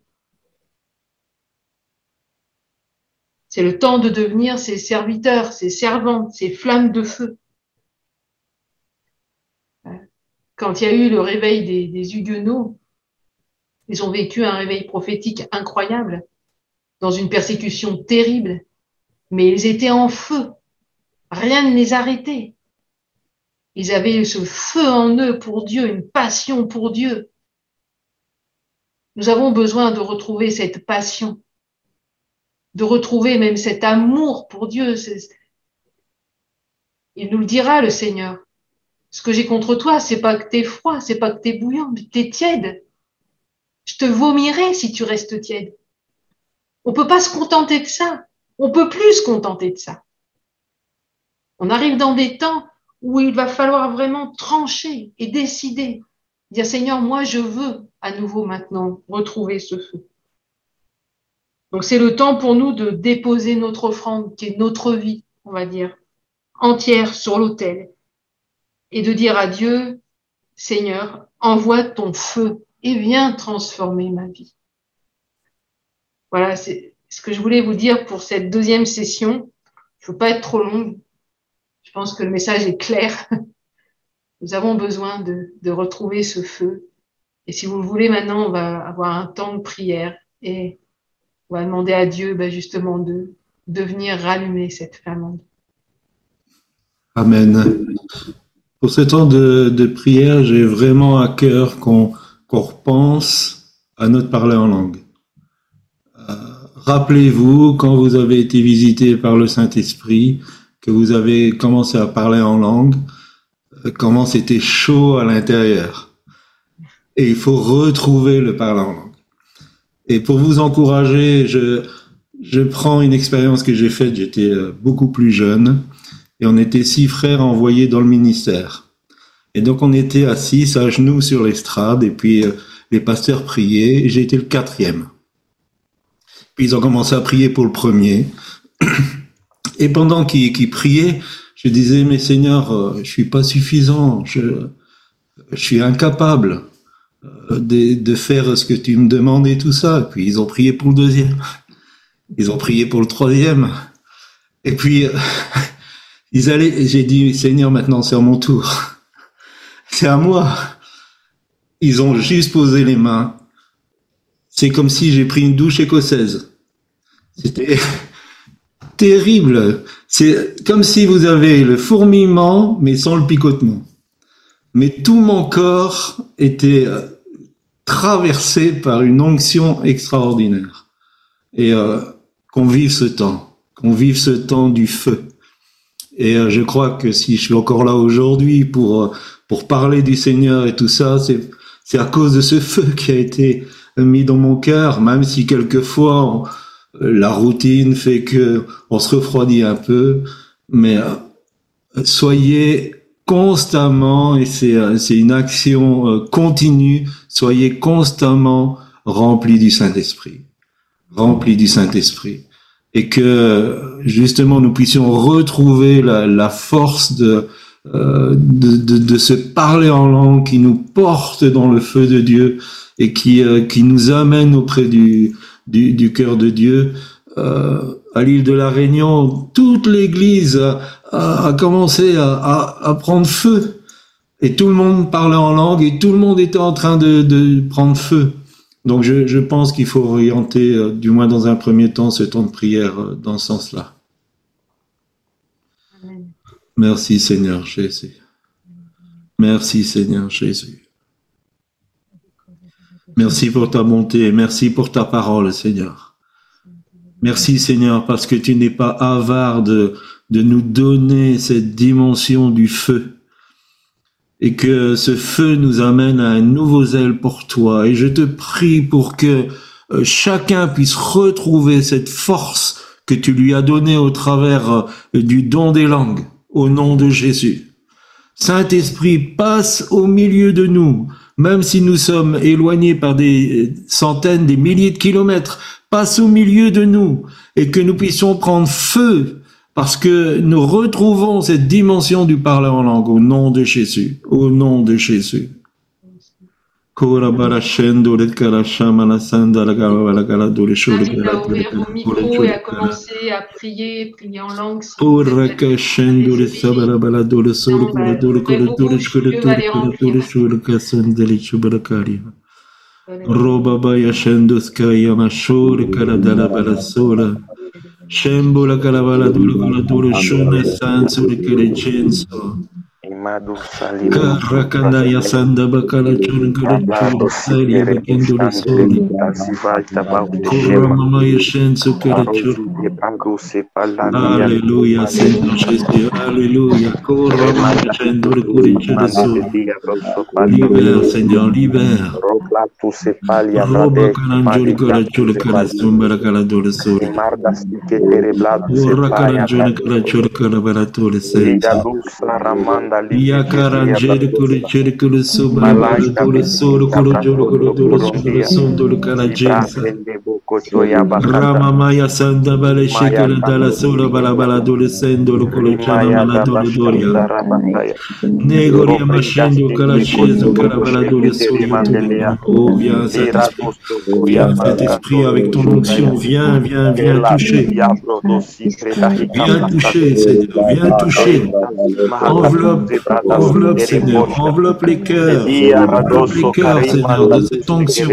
[SPEAKER 2] C'est le temps de devenir ses serviteurs, ses servantes, ses flammes de feu. Quand il y a eu le réveil des, des Huguenots, ils ont vécu un réveil prophétique incroyable, dans une persécution terrible, mais ils étaient en feu. Rien ne les arrêtait. Ils avaient ce feu en eux pour Dieu, une passion pour Dieu. Nous avons besoin de retrouver cette passion, de retrouver même cet amour pour Dieu. Il nous le dira, le Seigneur. Ce que j'ai contre toi, c'est pas que t'es froid, c'est pas que t'es bouillant, mais t'es tiède. Je te vomirai si tu restes tiède. On peut pas se contenter de ça. On peut plus se contenter de ça. On arrive dans des temps où il va falloir vraiment trancher et décider. Dire Seigneur, moi je veux à nouveau maintenant retrouver ce feu. Donc c'est le temps pour nous de déposer notre offrande, qui est notre vie, on va dire, entière sur l'autel, et de dire à Dieu, Seigneur, envoie ton feu et viens transformer ma vie. Voilà, c'est ce que je voulais vous dire pour cette deuxième session. Je ne veux pas être trop longue. Je pense que le message est clair. Nous avons besoin de, retrouver ce feu. Et si vous le voulez, maintenant, on va avoir un temps de prière et on va demander à Dieu ben, justement de, de venir rallumer cette flamme.
[SPEAKER 1] Amen. Pour ce temps de, de prière, j'ai vraiment à cœur qu'on qu'on repense à notre parler en langue. Euh, Rappelez-vous, quand vous avez été visité par le Saint-Esprit, que vous avez commencé à parler en langue, euh, comment c'était chaud à l'intérieur. Et il faut retrouver le parler en langue. Et pour vous encourager, je, je prends une expérience que j'ai faite, j'étais euh, beaucoup plus jeune, et on était six frères envoyés dans le ministère. Et donc on était assis à genoux sur l'estrade, et puis euh, les pasteurs priaient, et j'ai été le quatrième. Puis ils ont commencé à prier pour le premier. Et pendant qu'ils qu'ils priaient, je disais, mais Seigneur, euh, je suis pas suffisant, je, je suis incapable euh, de, de faire ce que tu me demandes et tout ça. Puis ils ont prié pour le deuxième. Ils ont prié pour le troisième. Et puis, euh, ils allaient, j'ai dit, Seigneur, maintenant c'est à mon tour. C'est à moi. Ils ont juste posé les mains. C'est comme si j'ai pris une douche écossaise. C'était terrible. C'est comme si vous avez le fourmillement, mais sans le picotement. Mais tout mon corps était euh, traversé par une onction extraordinaire. Et euh, qu'on vive ce temps, qu'on vive ce temps du feu. Et euh, je crois que si je suis encore là aujourd'hui pour pour parler du Seigneur et tout ça, c'est à cause de ce feu qui a été mis dans mon cœur, même si quelquefois la routine fait que on se refroidit un peu, mais euh, soyez constamment, et c'est euh, c'est une action euh, continue, soyez constamment remplis du Saint-Esprit, remplis du Saint-Esprit, et que justement nous puissions retrouver la, force de, de, de, de se parler en langue qui nous porte dans le feu de Dieu et qui, qui nous amène auprès du, du, du cœur de Dieu. Euh, à l'île de la Réunion, toute l'église a, a- a commencé à, à- à prendre feu. Et tout le monde parlait en langue et tout le monde était en train de, de prendre feu. Donc je, je pense qu'il faut orienter, euh, du moins dans un premier temps, ce temps de prière euh, dans ce sens-là. Merci Seigneur Jésus. Merci Seigneur Jésus. Merci pour ta bonté et merci pour ta parole Seigneur. Merci Seigneur parce que tu n'es pas avare de, de nous donner cette dimension du feu et que ce feu nous amène à un nouveau zèle pour toi. Et je te prie pour que euh, chacun puisse retrouver cette force que tu lui as donnée au travers euh, du don des langues, au nom de Jésus. Saint-Esprit, passe au milieu de nous, même si nous sommes éloignés par des centaines, des milliers de kilomètres, passe au milieu de nous et que nous puissions prendre feu parce que nous retrouvons cette dimension du parler en langue au nom de Jésus, au nom de Jésus. Gara do le do le
[SPEAKER 2] micro
[SPEAKER 1] sho
[SPEAKER 2] et
[SPEAKER 1] le
[SPEAKER 2] à prier, prier en langue.
[SPEAKER 1] le bala le le. Roba baya shendo skaya ma dala bala. Shembo la bala kere chenso.
[SPEAKER 7] Imadu salimo
[SPEAKER 1] Karakanda ya sanda bakala chun kara chun sari ya bakendo le soli. Kora mama ya shenso kere chun. Alléluia, Seigneur Jésus. Alléluia. Kora mama ya shendo le kore chun soli. Libère, Seigneur, libère. Roba karanjoli kara chun kara sumbara kara do le soli. Ora karanjoli kara chun kara bara to le senso. Ya karanjoli kore chun kara sumbara kara do le solo koro jolo koro do le solo sondo le kara jensa. Rama Maya Sanda Bale Shekara Dala Sola Bala Bala Adolescendo Lo Colociana Maladolo Doria Negoria Oh viens Viens Saint-Esprit avec ton onction Viens, viens, viens toucher Viens toucher Seigneur Viens toucher Enveloppe, enveloppe Seigneur Enveloppe les cœurs Enveloppe les cœurs Seigneur de cette onction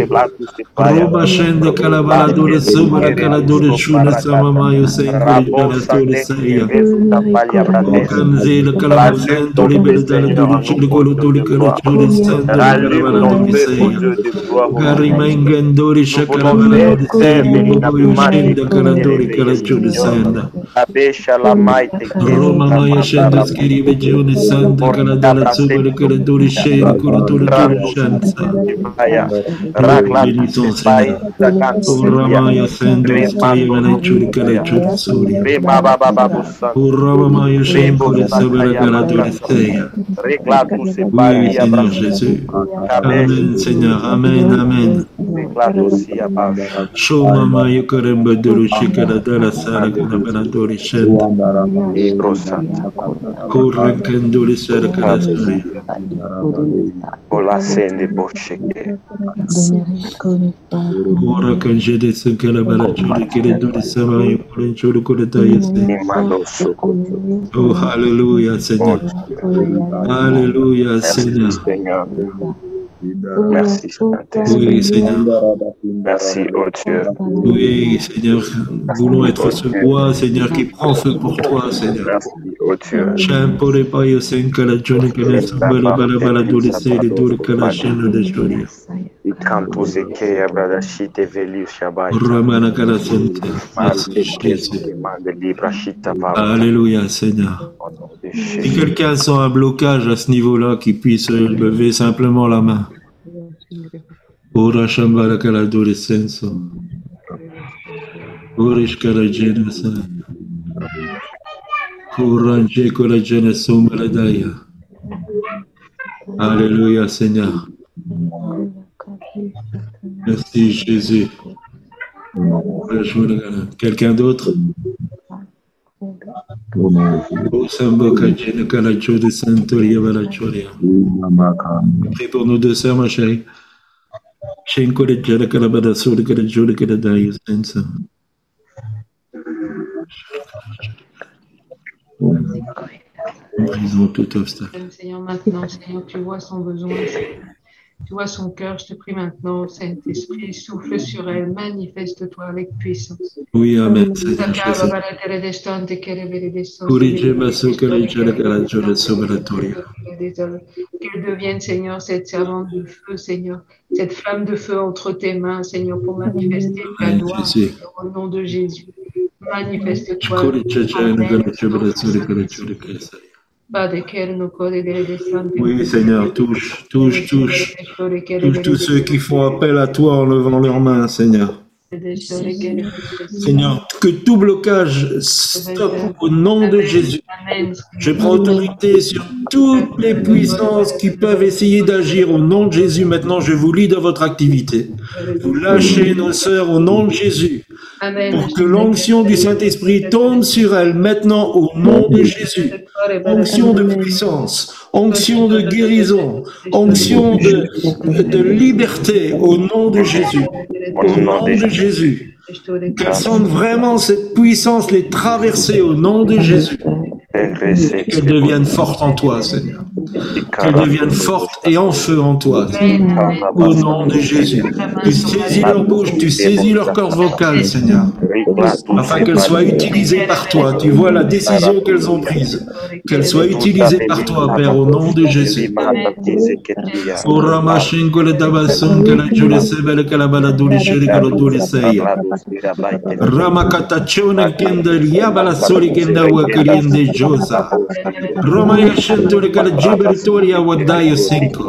[SPEAKER 1] Roba Shende Calabala Dole Sobara Caladole Shule Samama Yosengo Dole Dole Saya Okanze le Calabazan Dole Beldala Dole Chule Golo Dole Calo Chule Sanda Calabala Dole Saya Garimangan Dole Shakalabala Dole Saya Bobo Yoshenda Caladole Cala Chule Sanda Roma Maya Shenda Skiri Vegione Santa Sendo Sobara Caladole Saya Oui, Seigneur Jésus. Amen, Seigneur. Amen, Amen. Shoma Maya Karemba Dala Sara Kanabana Doli Shenda. Korre Kendoli Sara Kanasari. Ora Kanjede Sankala Bala Chuli Kere Doli Sama Yukulen Chulu Kureta Yese. Oh, Hallelujah, Seigneur. Alléluia, Seigneur.
[SPEAKER 7] Merci.
[SPEAKER 1] Oui, Seigneur.
[SPEAKER 7] Merci, oh Dieu.
[SPEAKER 1] Oui, Seigneur. Nous voulons être ce bois, Seigneur, qui prend feu pour toi, Seigneur.
[SPEAKER 7] Merci, oh Dieu.
[SPEAKER 1] Alléluia Seigneur. Si quelqu'un sent un blocage à ce niveau-là, qu'il puisse lever simplement la main. Alléluia Seigneur. Merci Jésus. Quelqu'un d'autre? Prie pour nos deux sœurs, ma chérie. Brisons tout obstacle.
[SPEAKER 2] Seigneur, maintenant, Seigneur, tu vois son besoin. Seigneur. Tu vois son cœur, je te prie maintenant, Saint-Esprit, souffle sur elle, manifeste-toi avec puissance.
[SPEAKER 1] Oui, Amen.
[SPEAKER 2] Qu'elle devienne, Seigneur, cette servante de feu, Seigneur, cette flamme de feu entre tes mains, Seigneur, pour manifester ta gloire au nom de Jésus. Manifeste-toi.
[SPEAKER 1] Oui, Seigneur, touche, touche, touche. Touche tous ceux qui font appel à toi en levant leurs mains, Seigneur. Seigneur, que tout blocage stoppe au nom de Jésus. Je prends autorité sur toutes les puissances qui peuvent essayer d'agir au nom de Jésus. Maintenant, je vous lis dans votre activité. Vous lâchez nos sœurs au nom de Jésus
[SPEAKER 2] Amen.
[SPEAKER 1] pour que l'onction du Saint-Esprit tombe sur elles maintenant au nom de Jésus. Onction de puissance, onction de guérison, onction de, de liberté au nom de Jésus. Au nom de Jésus. Qu'elles sentent vraiment cette puissance les traverser au nom de Jésus. Qu'elles deviennent fortes en toi, Seigneur. Qu'elles deviennent fortes et en feu en toi. Seigneur. Au nom de Jésus. Tu saisis leur bouche, tu saisis leur corps vocal, Seigneur. Afin qu'elles soient utilisées par toi. Tu vois la décision qu'elles ont prise. Qu'elles soient utilisées par toi, Père, au nom de Jésus. Dabason que josa. Roma yashentule que la jiberitoria wadayo cinco.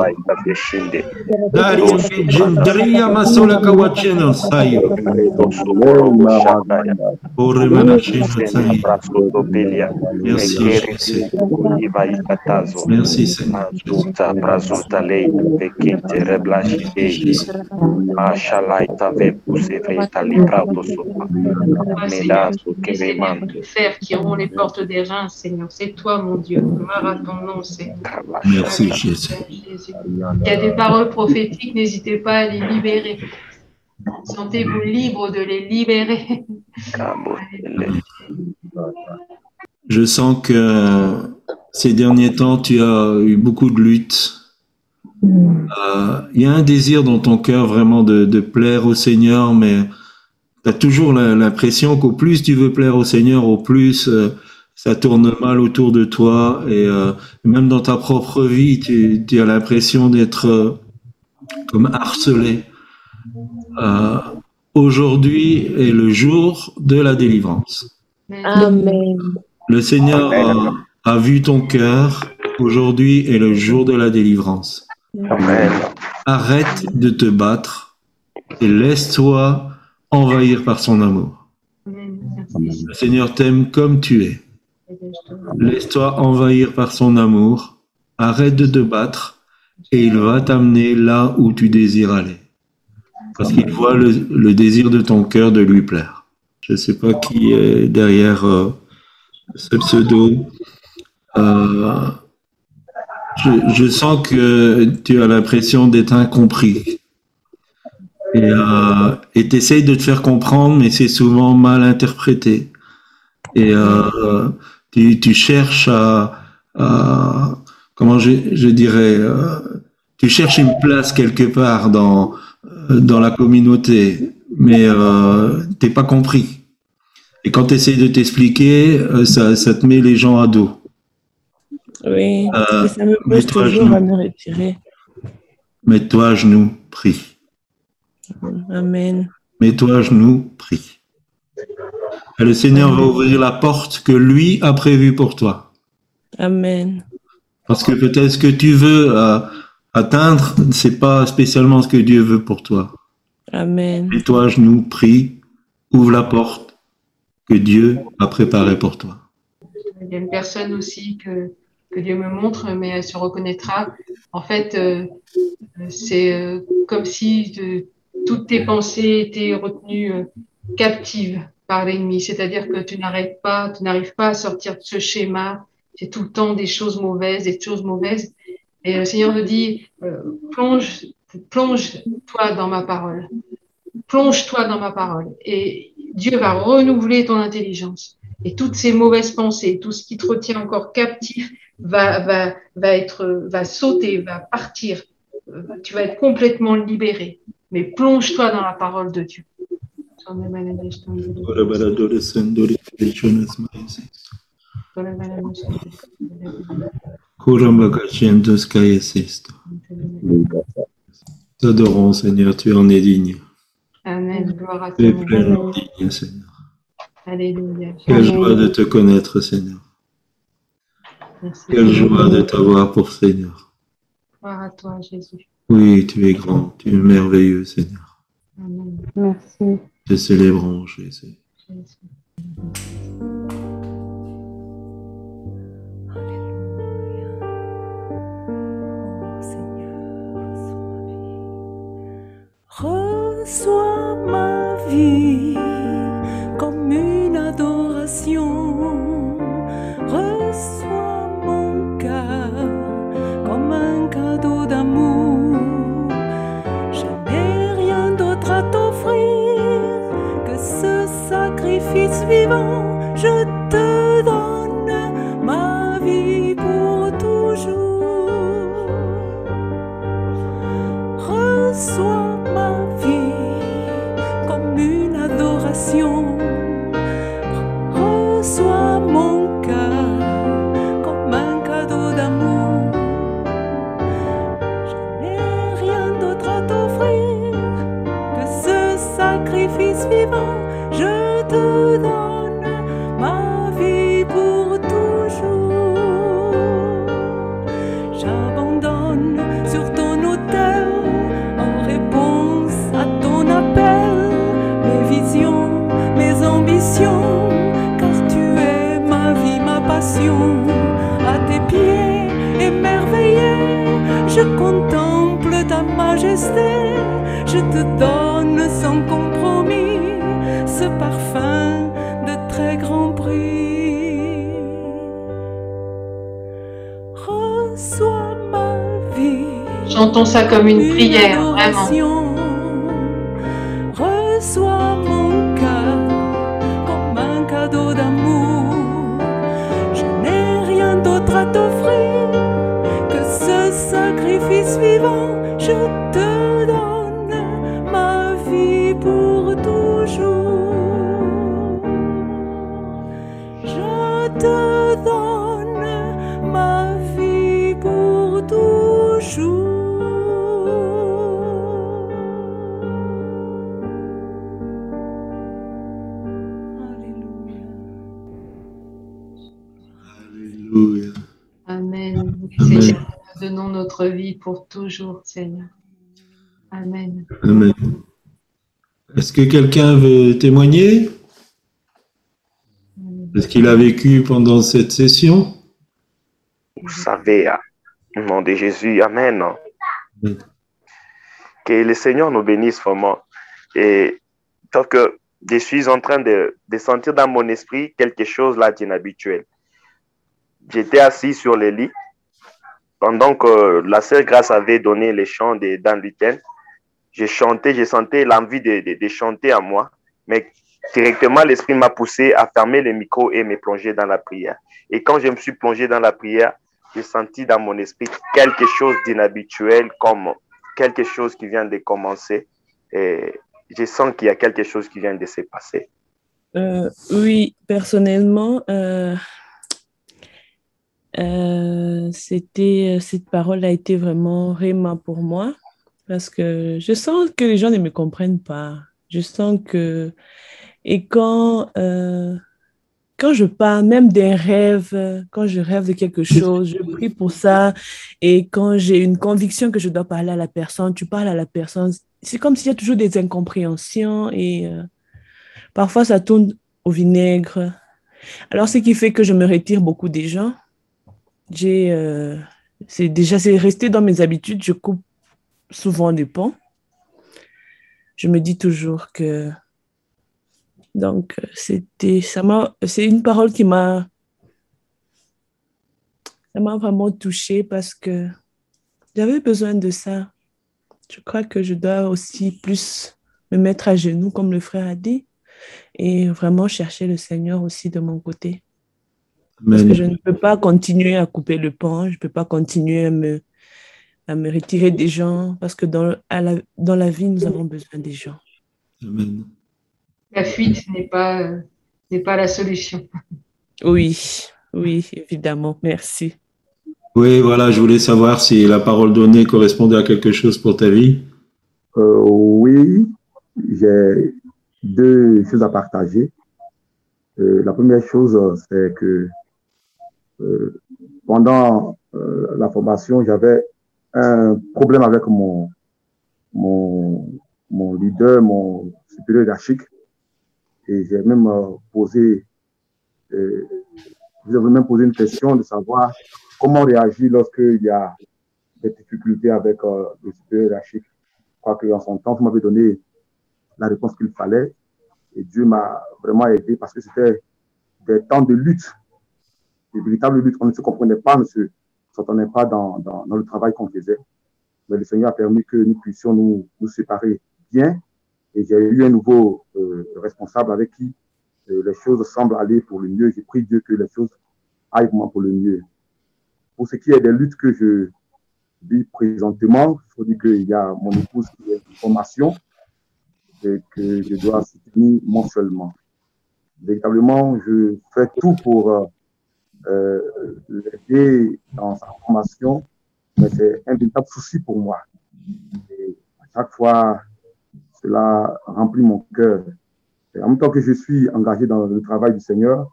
[SPEAKER 1] Dari gendria masola kawacheno sayo. Ore manashino sayo. Merci, Jésus. Merci, Seigneur.
[SPEAKER 7] Sopa, medazo,
[SPEAKER 2] Les Seigneur,
[SPEAKER 7] queremante,
[SPEAKER 2] de fer qui auront les portes des reins, Seigneur. C'est toi, mon Dieu. Gloire à ton nom, Seigneur.
[SPEAKER 1] Merci, Jésus.
[SPEAKER 2] Il y a des paroles prophétiques, n'hésitez pas à les libérer. Sentez-vous libre de les libérer.
[SPEAKER 1] Je sens que ces derniers temps, tu as eu beaucoup de luttes. Euh, Il y a un désir dans ton cœur vraiment de, de plaire au Seigneur, mais tu as toujours l'impression qu'au plus tu veux plaire au Seigneur, au plus euh, ça tourne mal autour de toi. Et euh, même dans ta propre vie, tu, tu as l'impression d'être euh, comme harcelé. Euh, Aujourd'hui est le jour de la délivrance.
[SPEAKER 3] Amen.
[SPEAKER 1] Le Seigneur a, a vu ton cœur. Aujourd'hui est le jour de la délivrance.
[SPEAKER 7] Amen.
[SPEAKER 1] Arrête de te battre et laisse-toi envahir par son amour. Le Seigneur t'aime comme tu es. Laisse-toi envahir par son amour. Arrête de te battre et il va t'amener là où tu désires aller. Parce qu'il voit le, désir de ton cœur de lui plaire. Je ne sais pas qui est derrière euh, ce pseudo. Euh, je, sens que tu as l'impression d'être incompris. Et euh, et t'essayes de te faire comprendre, mais c'est souvent mal interprété. Et euh, tu, tu cherches à, à- comment je, je dirais, euh, tu cherches une place quelque part dans euh, dans la communauté, mais euh, t'es pas compris. Et quand tu essayes de t'expliquer, euh, ça, ça te met les gens à dos.
[SPEAKER 4] Oui,
[SPEAKER 1] Euh,
[SPEAKER 4] et ça me pousse
[SPEAKER 1] à
[SPEAKER 4] toujours
[SPEAKER 1] genoux.
[SPEAKER 4] à me retirer.
[SPEAKER 1] Mets-toi à genoux, prie.
[SPEAKER 4] Amen.
[SPEAKER 1] Mets-toi à genoux, prie. Et le Seigneur va ouvrir la porte que lui a prévue pour toi.
[SPEAKER 4] Amen.
[SPEAKER 1] Parce que peut-être ce que tu veux euh, atteindre, c'est pas spécialement ce que Dieu veut pour toi.
[SPEAKER 4] Amen.
[SPEAKER 1] Mets-toi à genoux, prie, ouvre la porte que Dieu a préparée pour toi.
[SPEAKER 2] Il y a une personne aussi que, que Dieu me montre, mais elle se reconnaîtra. En fait, euh, c'est euh, comme si de- toutes tes pensées étaient retenues euh, captives par l'ennemi. C'est-à-dire que tu n'arrêtes pas, tu n'arrives pas à sortir de ce schéma. C'est tout le temps des choses mauvaises, des choses mauvaises. Et le Seigneur te dit, euh, plonge, plonge-toi dans ma parole. Plonge-toi dans ma parole. Et Dieu va renouveler ton intelligence. Et toutes ces mauvaises pensées, tout ce qui te retient encore captif va, va, va, être, va sauter, va partir. Euh, Tu vas être complètement libéré. Mais plonge-toi dans la parole de Dieu.
[SPEAKER 1] Nous adorons, Seigneur, tu en es digne.
[SPEAKER 2] Amen. Gloire à
[SPEAKER 1] Tu es
[SPEAKER 2] toi.
[SPEAKER 1] pleinement digne, Seigneur.
[SPEAKER 2] Alléluia.
[SPEAKER 1] Quelle joie de te connaître, Seigneur.
[SPEAKER 2] Merci.
[SPEAKER 1] Quelle joie de t'avoir pour Seigneur.
[SPEAKER 2] Gloire à toi, Jésus.
[SPEAKER 1] Oui, tu es grand, tu es merveilleux, Seigneur.
[SPEAKER 2] Amen.
[SPEAKER 8] Merci.
[SPEAKER 1] Célébrons, Jésus.
[SPEAKER 2] Jésus.
[SPEAKER 5] Reçois ma vie comme une adoration. Vivant. Majesté. Je te donne sans compromis ce parfum de très grand prix. Reçois ma vie.
[SPEAKER 2] Chantons ça comme une prière, vraiment.
[SPEAKER 5] Pour toujours,
[SPEAKER 2] Seigneur. Amen.
[SPEAKER 1] Amen. Est-ce que quelqu'un veut témoigner? De ce qu'il a vécu pendant cette session?
[SPEAKER 7] Vous savez, hein, au nom de Jésus, Amen.
[SPEAKER 1] Amen.
[SPEAKER 7] Que le Seigneur nous bénisse vraiment. Et tant que je suis en train de, de sentir dans mon esprit quelque chose là d'inhabituel. J'étais assis sur le lit pendant que la sœur Grâce avait donné les chants de Dan Luten. J'ai chanté, j'ai senti l'envie de chanter à moi, mais directement l'esprit m'a poussé à fermer le micro et me plonger dans la prière. Et quand je me suis plongé dans la prière, j'ai senti dans mon esprit quelque chose d'inhabituel, comme quelque chose qui vient de commencer. Et je sens qu'il y a quelque chose qui vient de se passer.
[SPEAKER 8] Euh, oui, personnellement, euh, euh, c'était, cette parole a été vraiment réma pour moi parce que je sens que les gens ne me comprennent pas. Je sens que, et quand, euh, quand je parle même d'un rêve, quand je rêve de quelque chose, je prie pour ça. Et quand j'ai une conviction que je dois parler à la personne, tu parles à la personne. C'est comme s'il y a toujours des incompréhensions et euh, parfois ça tourne au vinaigre. Alors, ce qui fait que je me retire beaucoup des gens. J'ai, euh, c'est déjà, c'est resté dans mes habitudes. Je coupe souvent des ponts. Je me dis toujours que, donc, c'était, ça m'a, c'est une parole qui m'a, ça m'a vraiment touchée parce que j'avais besoin de ça. Je crois que je dois aussi plus me mettre à genoux, comme le frère a dit, et vraiment chercher le Seigneur aussi de mon côté. Parce que je ne peux pas continuer à couper le pont, je ne peux pas continuer à me, à me retirer des gens, parce que dans, à la, dans la vie, nous avons besoin des gens.
[SPEAKER 1] Amen.
[SPEAKER 2] La fuite n'est pas, n'est pas la solution.
[SPEAKER 8] Oui, oui, évidemment. Merci.
[SPEAKER 1] Oui, voilà, je voulais savoir si la parole donnée correspondait à quelque chose pour ta vie.
[SPEAKER 6] Euh, oui, j'ai deux choses à partager. Euh, la première chose, c'est que euh, pendant euh, la formation, j'avais un problème avec mon, mon, mon leader, mon supérieur hiérarchique. Et j'ai même euh, posé, euh, même posé une question de savoir comment réagir lorsqu'il y a des difficultés avec le supérieur hiérarchique. Je crois qu'en son temps, vous m'avez donné la réponse qu'il fallait. Et Dieu m'a vraiment aidé parce que c'était des temps de lutte, de véritables luttes. On ne se comprenait pas, on ne se s'entendait pas dans, dans, dans le travail qu'on faisait. Mais le Seigneur a permis que nous puissions nous, nous séparer bien. Et j'ai eu un nouveau euh, responsable avec qui euh, les choses semblent aller pour le mieux. J'ai pris Dieu que les choses aillent vraiment pour le mieux. Pour ce qui est des luttes que je vis présentement, il faut dire qu'il y a mon épouse qui est en formation et que je dois soutenir mensuellement. Véritablement, je fais tout pour euh, l'aider dans sa formation, mais c'est un véritable souci pour moi. Et à chaque fois, cela remplit mon cœur. Et en même temps que je suis engagé dans le travail du Seigneur,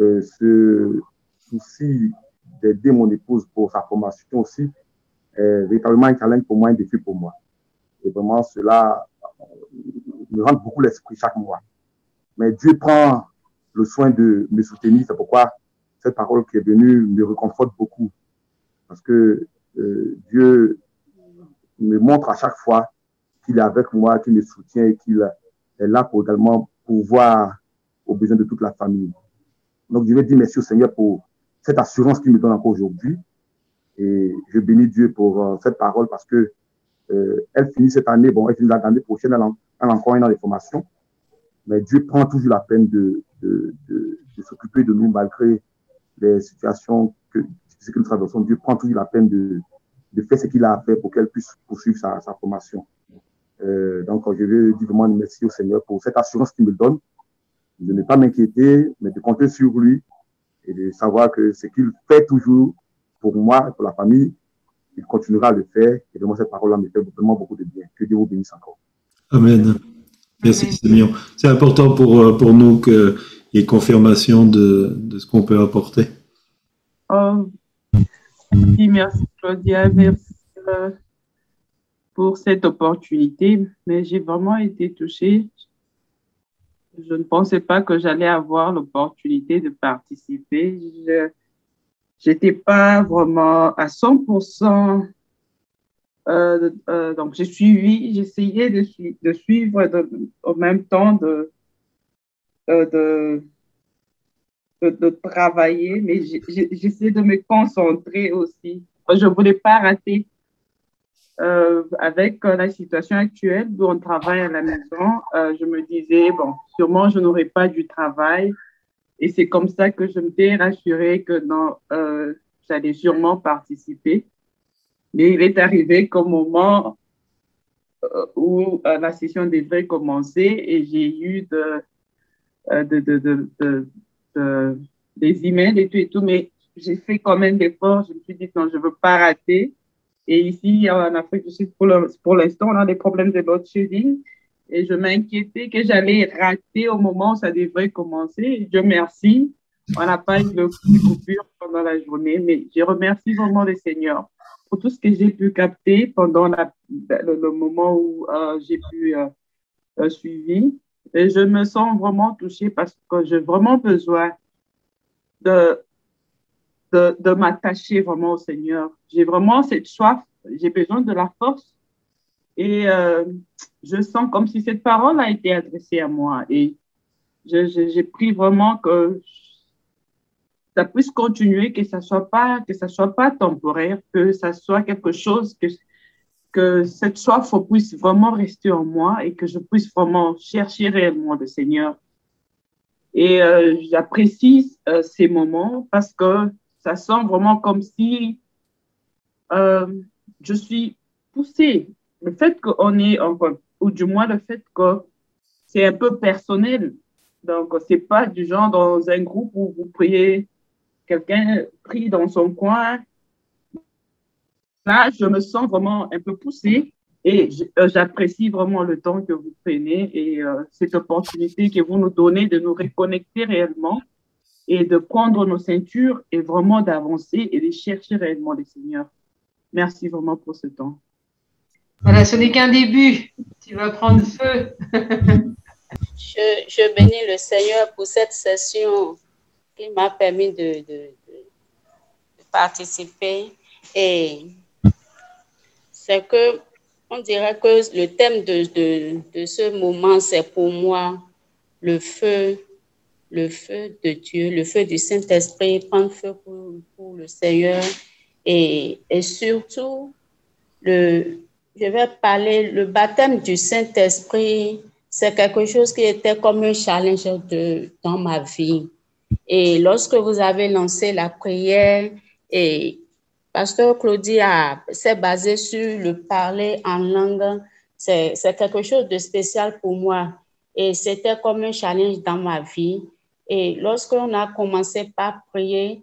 [SPEAKER 6] euh, ce souci d'aider mon épouse pour sa formation aussi est véritablement un challenge pour moi, un défi pour moi. Et vraiment, cela me rend beaucoup l'esprit chaque mois. Mais Dieu prend le soin de me soutenir. C'est pourquoi cette parole qui est venue me réconforte beaucoup. Parce que euh, Dieu me montre à chaque fois qu'il est avec moi, qu'il me soutient et qu'il est là pour également pouvoir aux besoins de toute la famille. Donc, je vais dire merci au Seigneur pour cette assurance qu'il me donne encore aujourd'hui. Et je bénis Dieu pour euh, cette parole parce que euh, elle finit cette année, bon, elle finit l'année prochaine, elle, en, elle encore un an de formation. Mais Dieu prend toujours la peine de s'occuper de nous malgré les situations que, ce que nous traversons. Dieu prend toujours la peine de, de faire ce qu'il a fait pour qu'elle puisse poursuivre sa, sa formation. Euh, donc, je veux dire vraiment merci au Seigneur pour cette assurance qu'il me donne de ne pas m'inquiéter, mais de compter sur lui et de savoir que ce qu'il fait toujours pour moi et pour la famille, il continuera à le faire. Et vraiment, cette parole-là me fait vraiment beaucoup de bien. Que Dieu vous bénisse encore.
[SPEAKER 1] Amen. Merci, Simeon. C'est important pour, euh, pour nous qu'il y confirmation de, de ce qu'on peut apporter.
[SPEAKER 9] Oh, merci Claudia, merci euh, pour cette opportunité. Mais j'ai vraiment été touchée. Je ne pensais pas que j'allais avoir l'opportunité de participer. Je n'étais pas vraiment à 100% euh, euh, donc, j'ai suivi, j'essayais de, su de suivre en même temps de, euh, de, de, travailler, mais j'essaie de me concentrer aussi. Je ne voulais pas rater. Euh, avec la situation actuelle où on travaille à la maison, je me disais, bon, sûrement je n'aurai pas du travail. Et c'est comme ça que je m'étais rassurée que j'allais sûrement participer. Mais il est arrivé qu'au moment euh, où euh, la session devait commencer et j'ai eu euh, de, de, de, de, des emails et tout et tout, mais j'ai fait quand même l'effort. Je me suis dit, non, je veux pas rater. Et ici, en Afrique du Sud, pour l'instant, on a des problèmes de load shedding. Et je m'inquiétais que j'allais rater au moment où ça devrait commencer. Dieu merci. On n'a pas eu de coupure pendant la journée, mais je remercie vraiment le Seigneur pour tout ce que j'ai pu capter pendant la, le, moment où euh, j'ai pu euh, euh, suivre. Et je me sens vraiment touchée parce que j'ai vraiment besoin de, de, m'attacher vraiment au Seigneur. J'ai vraiment cette soif, j'ai besoin de la force. Et euh, je sens comme si cette parole a été adressée à moi. Et j'ai pris vraiment que ça puisse continuer, que ça soit soit pas temporaire, que ça soit quelque chose que, que cette soif puisse vraiment rester en moi et que je puisse vraiment chercher réellement le Seigneur. Et euh, j'apprécie euh, ces moments parce que ça sent vraiment comme si euh, je suis poussée. Le fait qu'on est, ou du moins le fait que c'est un peu personnel. Donc, c'est pas du genre dans un groupe où vous priez, quelqu'un prie dans son coin. Là, je me sens vraiment un peu poussée et euh, j'apprécie vraiment le temps que vous prenez et euh, cette opportunité que vous nous donnez de nous reconnecter réellement et de prendre nos ceintures et vraiment d'avancer et de chercher réellement les seigneurs. Merci vraiment pour ce temps.
[SPEAKER 2] Voilà, ce n'est qu'un début. Tu vas prendre feu.
[SPEAKER 10] je, bénis le Seigneur pour cette session qui m'a permis de, participer. Et c'est que, on dirait que le thème de, de ce moment, c'est pour moi le feu, le feu de Dieu, le feu du Saint-Esprit, prendre feu pour, pour le Seigneur et, et surtout le, je vais parler, le baptême du Saint-Esprit, c'est quelque chose qui était comme un challenge de, dans ma vie. Et lorsque vous avez lancé la prière, et Pasteur Claudie s'est basé sur le parler en langue, c'est quelque chose de spécial pour moi. Et c'était comme un challenge dans ma vie. Et lorsqu'on a commencé par prier,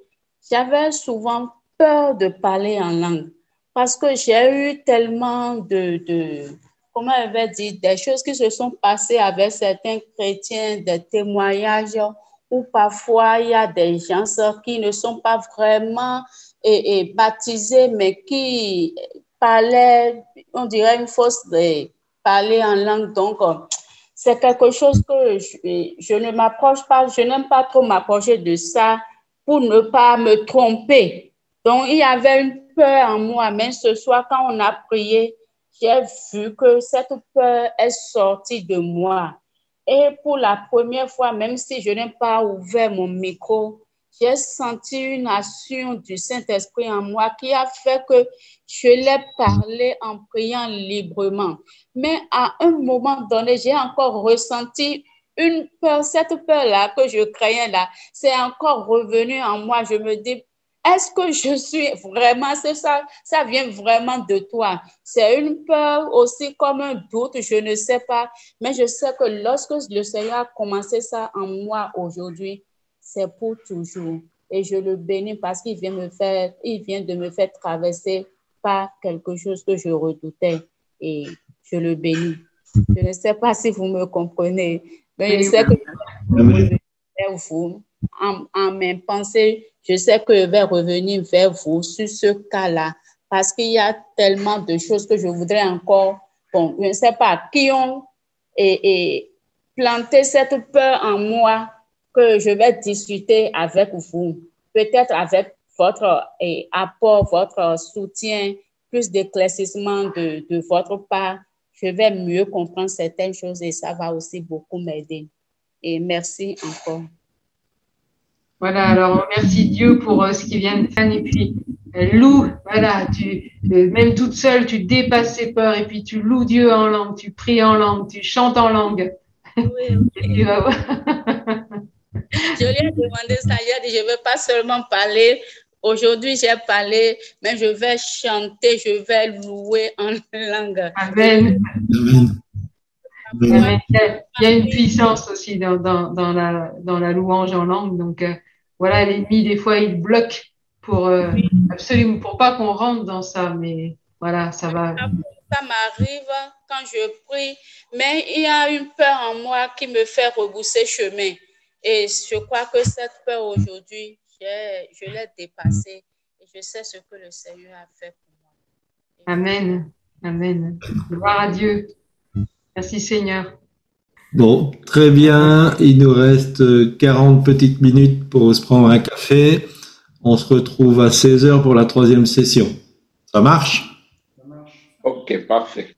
[SPEAKER 10] j'avais souvent peur de parler en langue parce que j'ai eu tellement de, de, comment elle va dire, des choses qui se sont passées avec certains chrétiens, des témoignages où parfois il y a des gens qui ne sont pas vraiment et, et mais qui parlaient, on dirait une fausse de parler en langue. Donc, c'est quelque chose que je ne m'approche pas, je n'aime pas trop m'approcher de ça pour ne pas me tromper. Donc, il y avait une peur en moi, mais ce soir, quand on a prié, j'ai vu que cette peur est sortie de moi. Et pour la première fois, même si je n'ai pas ouvert mon micro, j'ai senti une action du Saint-Esprit en moi qui a fait que je l'ai parlé en priant librement. Mais à un moment donné, j'ai encore ressenti une peur, cette peur-là que je craignais là, c'est encore revenu en moi. Je me dis, est-ce que je suis vraiment, c'est ça, ça vient vraiment de toi? C'est une peur aussi comme un doute, je ne sais pas, mais je sais que lorsque le Seigneur a commencé ça en moi aujourd'hui, c'est pour toujours. Et je le bénis parce qu'il vient me faire, il vient de me faire traverser par quelque chose que je redoutais et je le bénis. Je ne sais pas si vous me comprenez, mais je sais que vous, en, en mes pensées, je sais que je vais revenir vers vous sur ce cas-là parce qu'il y a tellement de choses que je voudrais encore, bon, je ne sais pas, qui ont et, planté cette peur en moi que je vais discuter avec vous, peut-être avec votre et, apport, votre soutien, plus d'éclaircissement de, de votre part. Je vais mieux comprendre certaines choses et ça va aussi beaucoup m'aider. Et merci encore.
[SPEAKER 2] Voilà, alors merci Dieu pour euh, ce qui vient de faire. Et puis, euh, loue, voilà, tu, euh, même toute seule, tu dépasses tes peurs et puis tu loues Dieu en langue, tu pries en langue, tu chantes en langue. Oui,
[SPEAKER 10] je lui ai demandé ça hier, je ne veux pas seulement parler. Aujourd'hui, j'ai parlé, mais je vais chanter, je vais louer en langue.
[SPEAKER 2] Amen. Amen. Il y a une puissance aussi dans, dans, dans, la, dans la louange en langue. Donc, voilà, l'ennemi, des fois, il bloque pour euh, absolument pour pas qu'on rentre dans ça, mais voilà, ça va.
[SPEAKER 10] Ça m'arrive quand je prie, mais il y a une peur en moi qui me fait rebousser chemin. Et je crois que cette peur aujourd'hui, je l'ai dépassée et je sais ce que le Seigneur a fait pour moi.
[SPEAKER 2] Amen. Amen. Gloire à Dieu. Merci Seigneur.
[SPEAKER 1] Bon, très bien. Il nous reste 40 petites minutes pour se prendre un café. On se retrouve à 16 heures pour la troisième session. Ça marche
[SPEAKER 11] Ok, parfait.